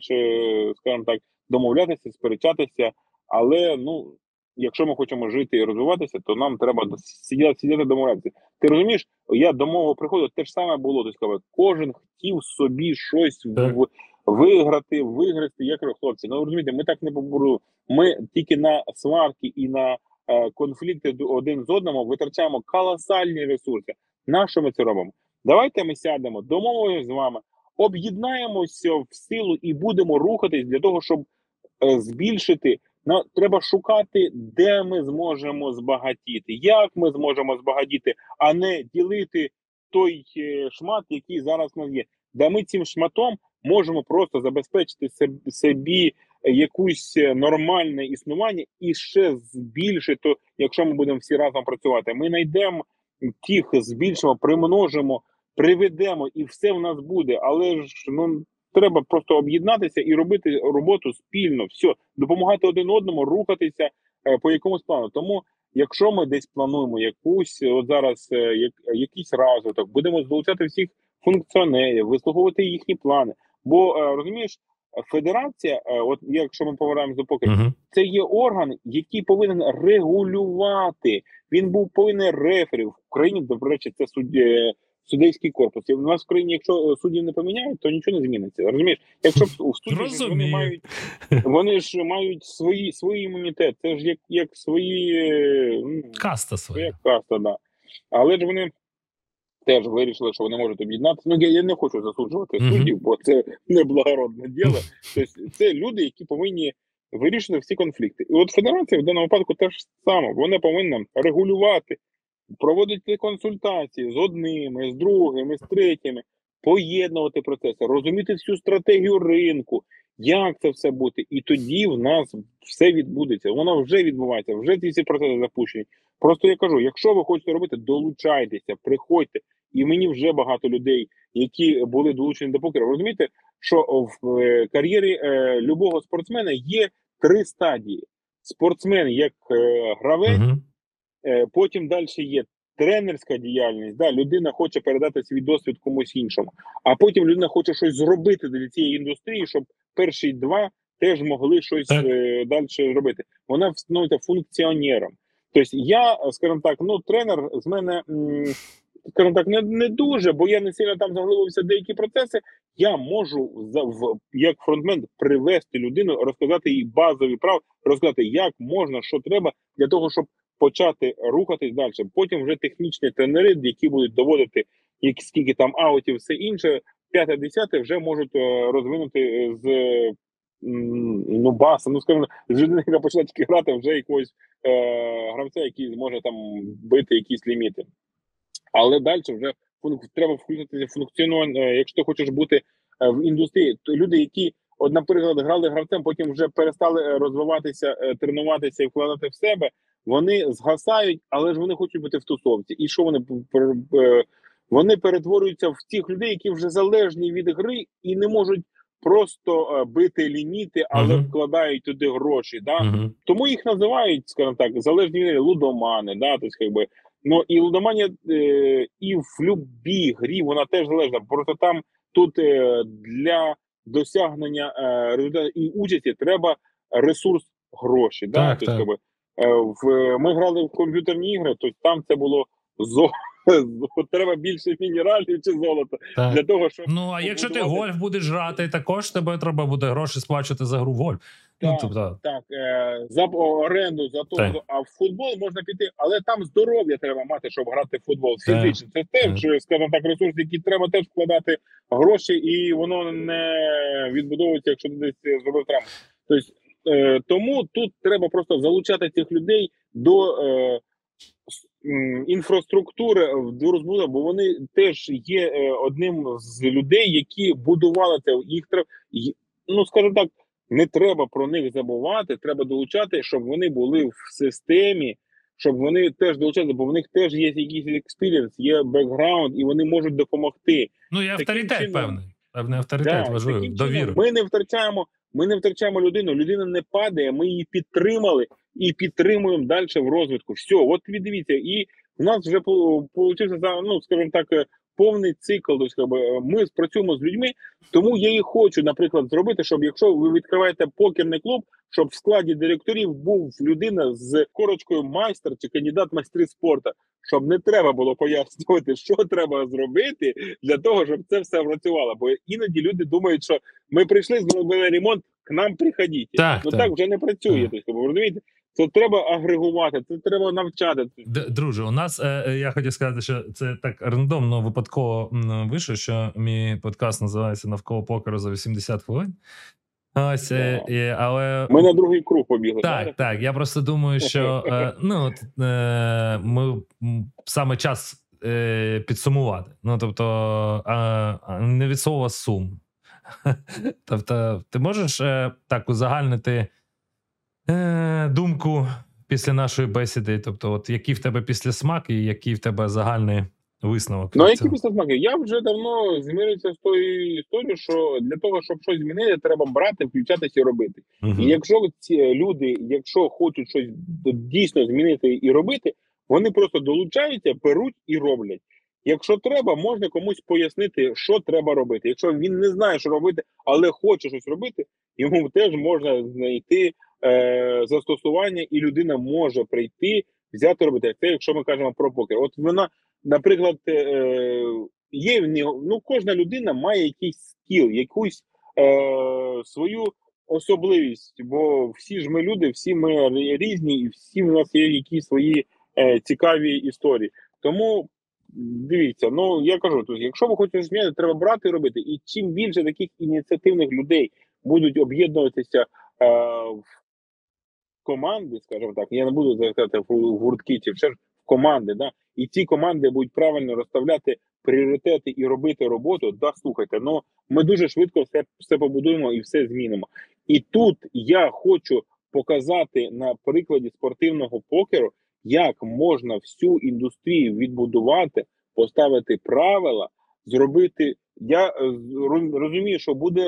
скажімо так, домовлятися, сперечатися. Але ну, якщо ми хочемо жити і розвиватися, то нам треба сидіти, сидіти домовлятися. Ти розумієш, я до мого приходу те ж саме було. Тобто, кожен хотів собі щось в, виграти, виграти. Я кажу, хлопці, ну розумієте, ми так не побудуємо. Ми тільки на сварки і на е, конфлікти один з одним витрачаємо колосальні ресурси. На що ми це робимо? Давайте ми сядемо, домовимося з вами, об'єднаємося в силу і будемо рухатись для того, щоб е, збільшити. На треба шукати, де ми зможемо збагатіти, як ми зможемо збагатіти, а не ділити той е, шмат, який зараз у нас є. Да ми цим шматом можемо просто забезпечити собі якусь е, нормальне існування і ще збільшити, якщо ми будемо всі разом працювати. Ми знайдемо тих, збільшимо, примножимо, приведемо, і все в нас буде. Але ж ну треба просто об'єднатися і робити роботу спільно. Все, допомагати один одному, рухатися е, по якомусь плану. Тому. Якщо ми десь плануємо якусь от зараз е, як, якийсь розвиток, будемо залучати всіх функціонерів, вислуховувати їхні плани. Бо е, розумієш, федерація, от якщо ми повертаємось до покеру, Угу. це є орган, який повинен регулювати. Він був повинен рефері в Україні. До речі, це суд, е, судейський корпус. І в нас в країні, якщо е, суддів не поміняють, то нічого не зміниться. Розумієш, якщо в суді вони мають вони ж мають свої свої імунітет. Це ж як, як свої ну, Каста своя своя. каста, да. Але ж вони теж вирішили, що вони можуть об'єднатися. Ну я, я не хочу засуджувати Мгм. суддів, бо це неблагородне діло. Тобто це люди, які повинні вирішити всі конфлікти. І от федерація в даному випадку теж саме. Вона повинна регулювати, проводити консультації з одними, з другими, з третіми, поєднувати процеси, розуміти всю стратегію ринку, як це все бути. І тоді в нас все відбудеться. Воно вже відбувається, вже ці всі процеси запущені. Просто я кажу: якщо ви хочете робити, долучайтеся, приходьте. І мені вже багато людей, які були долучені до покера. Ви Розумієте, що в е, кар'єрі е, любого спортсмена є три стадії: спортсмен як е, гравець, потім далі є тренерська діяльність. Да, людина хоче передати свій досвід комусь іншому, а потім людина хоче щось зробити для цієї індустрії, щоб перші два теж могли щось е, далі зробити. Вона становиться функціонером. Тобто, я, скажімо так, ну тренер з мене. Скажімо так, не, не дуже, бо я не сильно там заглибився деякі процеси. Я можу за в як фронтмен привести людину, розказати їй базові прав, розказати, як можна, що треба для того, щоб почати рухатись далі. Потім вже технічні тренери, які будуть доводити, які скільки там аутів, все інше, п'яте, десяте вже можуть е, розвинути з ну баса. Ну скажімо, з людини, яка почала тільки грати, вже якогось е, гравця, який зможе там бити якісь ліміти. Але далі вже треба включитися функціонування. Е, Якщо ти хочеш бути е, в індустрії, то люди, які, от, наприклад, грали гравцем, потім вже перестали розвиватися, тренуватися і вкладати в себе, вони згасають, але ж вони хочуть бути в тусовці. І що вони е, вони перетворюються в тих людей, які вже залежні від гри і не можуть просто е, бити ліміти, але Мгм. вкладають туди гроші. Да? Угу. Тому їх називають, скажімо так, залежні від лудомани, да, тобто, как би, ну і лудоманія е, і в любій грі вона теж залежна. Просто там тут е, для досягнення е, результату і участі треба ресурс гроші. Да? Так, Тобто, так. е, в, ми грали в комп'ютерні ігри, тобто там це було зо. Треба більше мінералів чи золота для того, щоб Ну а якщо ти гольф будеш грати, також тебе треба буде гроші сплачувати за гру в гольф. Ну, тобто, Так, е, за оренду, за то, Так. а в футбол можна піти, але там здоров'я треба мати, щоб грати в футбол. Так. Фізично. Це теж, скажімо так, ресурс, який треба теж вкладати гроші, і воно не відбудовується, якщо ти десь зробив травму. Тобто, е, тому тут треба просто залучати цих людей до е, інфраструктури в розбудова, бо вони теж є е, одним з людей, які будували це. Їх треба ну скажімо так, не треба про них забувати. Треба долучати, щоб вони були в системі, щоб вони теж долучали, бо в них теж є якийсь experience, є бекграунд, і вони можуть допомогти. Ну і авторитет чином, певний. Певний авторитет да, важливий, довіру. Ми не втрачаємо. Ми не втрачаємо людину. Людина не падає. Ми її підтримали і підтримуємо далі в розвитку. Все, от дивіться, і в нас вже получився ну, скажімо так, повний цикл. Тобто, е, ми працюємо з людьми, тому я і хочу, наприклад, зробити, щоб якщо ви відкриваєте покерний клуб, щоб в складі директорів був людина з корочкою майстер чи кандидат майстри спорту, щоб не треба було пояснювати, що треба зробити для того, щоб це все працювало. Бо іноді люди думають, що ми прийшли, зробили ремонт, к нам приходіть. Так, ну так. так вже не працює. Тобто, ви розумієте? Це треба агрегувати, це треба навчати. Друже, у нас е, е, я хотів сказати, що це так рандомно випадково вийшло, що мій подкаст називається Навколо покеру за 80 хвилин. Ось, yeah. і, але ми на другий круг побігли. Так, так. так. Я просто думаю, що е, ну е, ми саме час е, підсумувати. Ну тобто, е, не від слова сум. Тобто, ти можеш е, так узагальнити е, думку після нашої бесіди? Тобто, от який в тебе після смак і який в тебе загальний висновок? Ну, які після смаки? Я вже давно змірився з тою історією, що для того, щоб щось змінити, треба брати, включатися і робити. Угу. І якщо ці люди, якщо хочуть щось дійсно змінити і робити, вони просто долучаються, беруть і роблять. Якщо треба, можна комусь пояснити, що треба робити. Якщо він не знає, що робити, але хоче щось робити, йому теж можна знайти е, застосування, і людина може прийти, взяти робити. Це якщо ми кажемо про покер. От вона, наприклад, е, є в нього, ну кожна людина має якийсь скіл, якусь е, свою особливість. Бо всі ж ми люди, всі ми різні, і всі в нас є якісь свої е, цікаві історії. Тому. Дивіться, ну я кажу, тут, якщо ви хочете зміни, треба брати і робити. І чим більше таких ініціативних людей будуть об'єднуватися е, в команди, скажімо так, я не буду сказати в гуртки чи все ж в команди, да, і ці команди будуть правильно розставляти пріоритети і робити роботу. Да, слухайте, ну ми дуже швидко все, все побудуємо і все змінимо. І тут я хочу показати на прикладі спортивного покеру, як можна всю індустрію відбудувати, поставити правила, зробити. Я е, розумію, що буде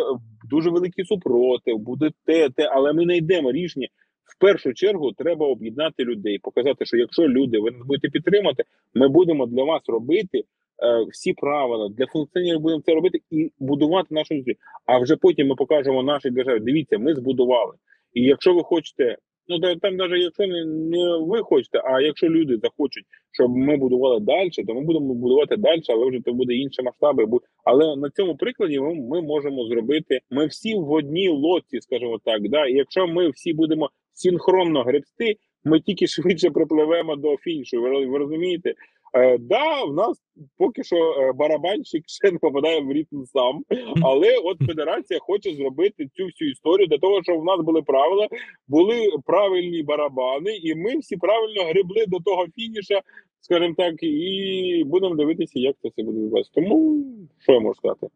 дуже великий супротив, буде те, те, але ми знайдемо рішення. В першу чергу треба об'єднати людей, показати, що якщо люди ви нас будете підтримати, ми будемо для вас робити е, всі правила для функціонерів будемо це робити і будувати нашу індустрію. А вже потім ми покажемо нашій державі. Дивіться, ми збудували. І якщо ви хочете Ну там, навіть якщо не, не ви хочете, а якщо люди захочуть, щоб ми будували далі, то ми будемо будувати далі, але вже це буде інші масштаби. Але на цьому прикладі ми, ми можемо зробити. Ми всі в одній лодці, скажімо так. Да, і якщо ми всі будемо синхронно гребсти, ми тільки швидше припливемо до фінішу. Ви, ви розумієте? Е, Да, в нас поки що е, барабанщик ще не попадає в ритм сам, але от федерація хоче зробити цю всю історію для того, щоб в нас були правила, були правильні барабани, і ми всі правильно гребли до того фініша, скажімо так, і будемо дивитися, як це все буде відбуватися. Тому що я можу сказати?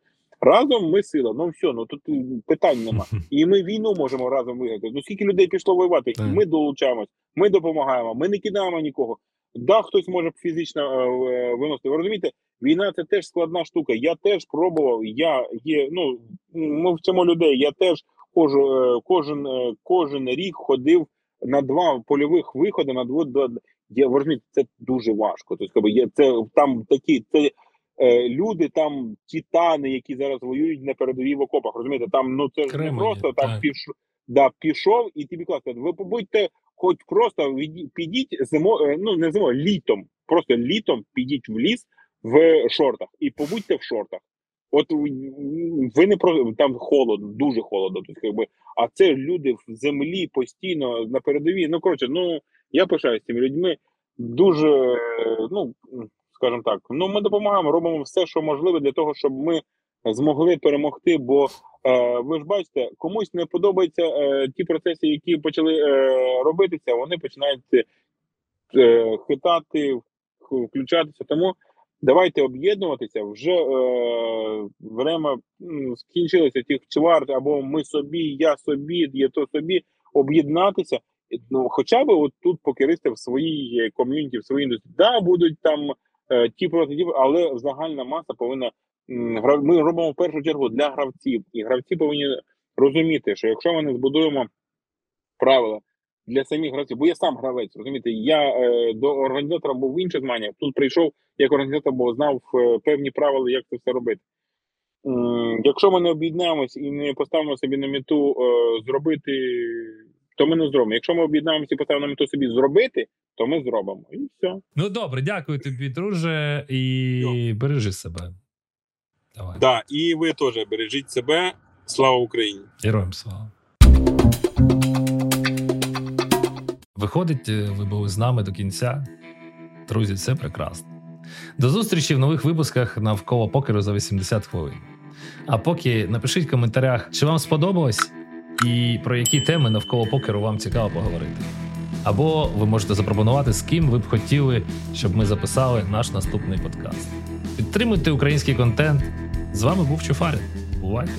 Разом ми сила. Ну все, ну тут питань нема. І ми війну можемо разом виграти. Ну скільки людей пішло воювати? Ми долучаємось, ми допомагаємо, ми не кидаємо нікого. Да, хтось може фізично е, е, виносити. Ви розумієте, війна це теж складна штука. Я теж пробував. Я є. Ну ми вчимо людей. Я теж кожен е, кожен кожен рік ходив на два польових виходи. На дво до я розумієте, це дуже важко. Тобто, є це там такі це. Люди там титани, які зараз воюють на передовій в окопах. Розумієте, там ну це ж не просто так, так. пішов да, пішов і тобі класно. Ви побудьте хоч просто підіть зимо, е, ну не зимо, літом, просто літом підіть в ліс в шортах і побудьте в шортах. От ви не про там холодно, дуже холодно. Тут якби, а це люди в землі постійно на передовій. Ну коротше, ну я пишаюся цими людьми. Дуже ну скажімо так, ну ми допомагаємо, робимо все, що можливе для того, щоб ми змогли перемогти. Бо Е, ви ж бачите, комусь не подобаються е, ті процеси, які почали е, робитися. Вони починають е, хитати, включатися. Тому давайте об'єднуватися. Вже е, время скінчилося тих чварт, або ми собі, я собі, є то собі, об'єднатися. Ну, хоча б от тут покеристи в своїй е, ком'юніті, в своїй індустрії. Да, будуть там ті проти ті, але загальна маса повинна Ми робимо в першу чергу для гравців, і гравці повинні розуміти, що якщо ми не збудуємо правила для самих гравців, бо я сам гравець, розумієте, я е, до організатора був в інших зманнях, тут прийшов як організатор, бо знав е, певні правила, як це все робити. М, Якщо ми не об'єднаємось і не поставимо собі на мету е, зробити, то ми не зробимо. Якщо ми об'єднаємося і поставимо мету собі зробити, то ми зробимо. І все. Ну добре, дякую тобі, друже, і бережи себе. Давай. Да, і ви теж бережіть себе. Слава Україні! Героям слава. Виходить, е, ви були з нами до кінця. Друзі, це прекрасно. До зустрічі в нових випусках навколо покеру за 80 хвилин. А поки напишіть в коментарях, чи вам сподобалось і про які теми навколо покеру вам цікаво поговорити. Або ви можете запропонувати, з ким ви б хотіли, щоб ми записали наш наступний подкаст. Підтримуйте український контент. З вами був Чуфарин. Бувайте!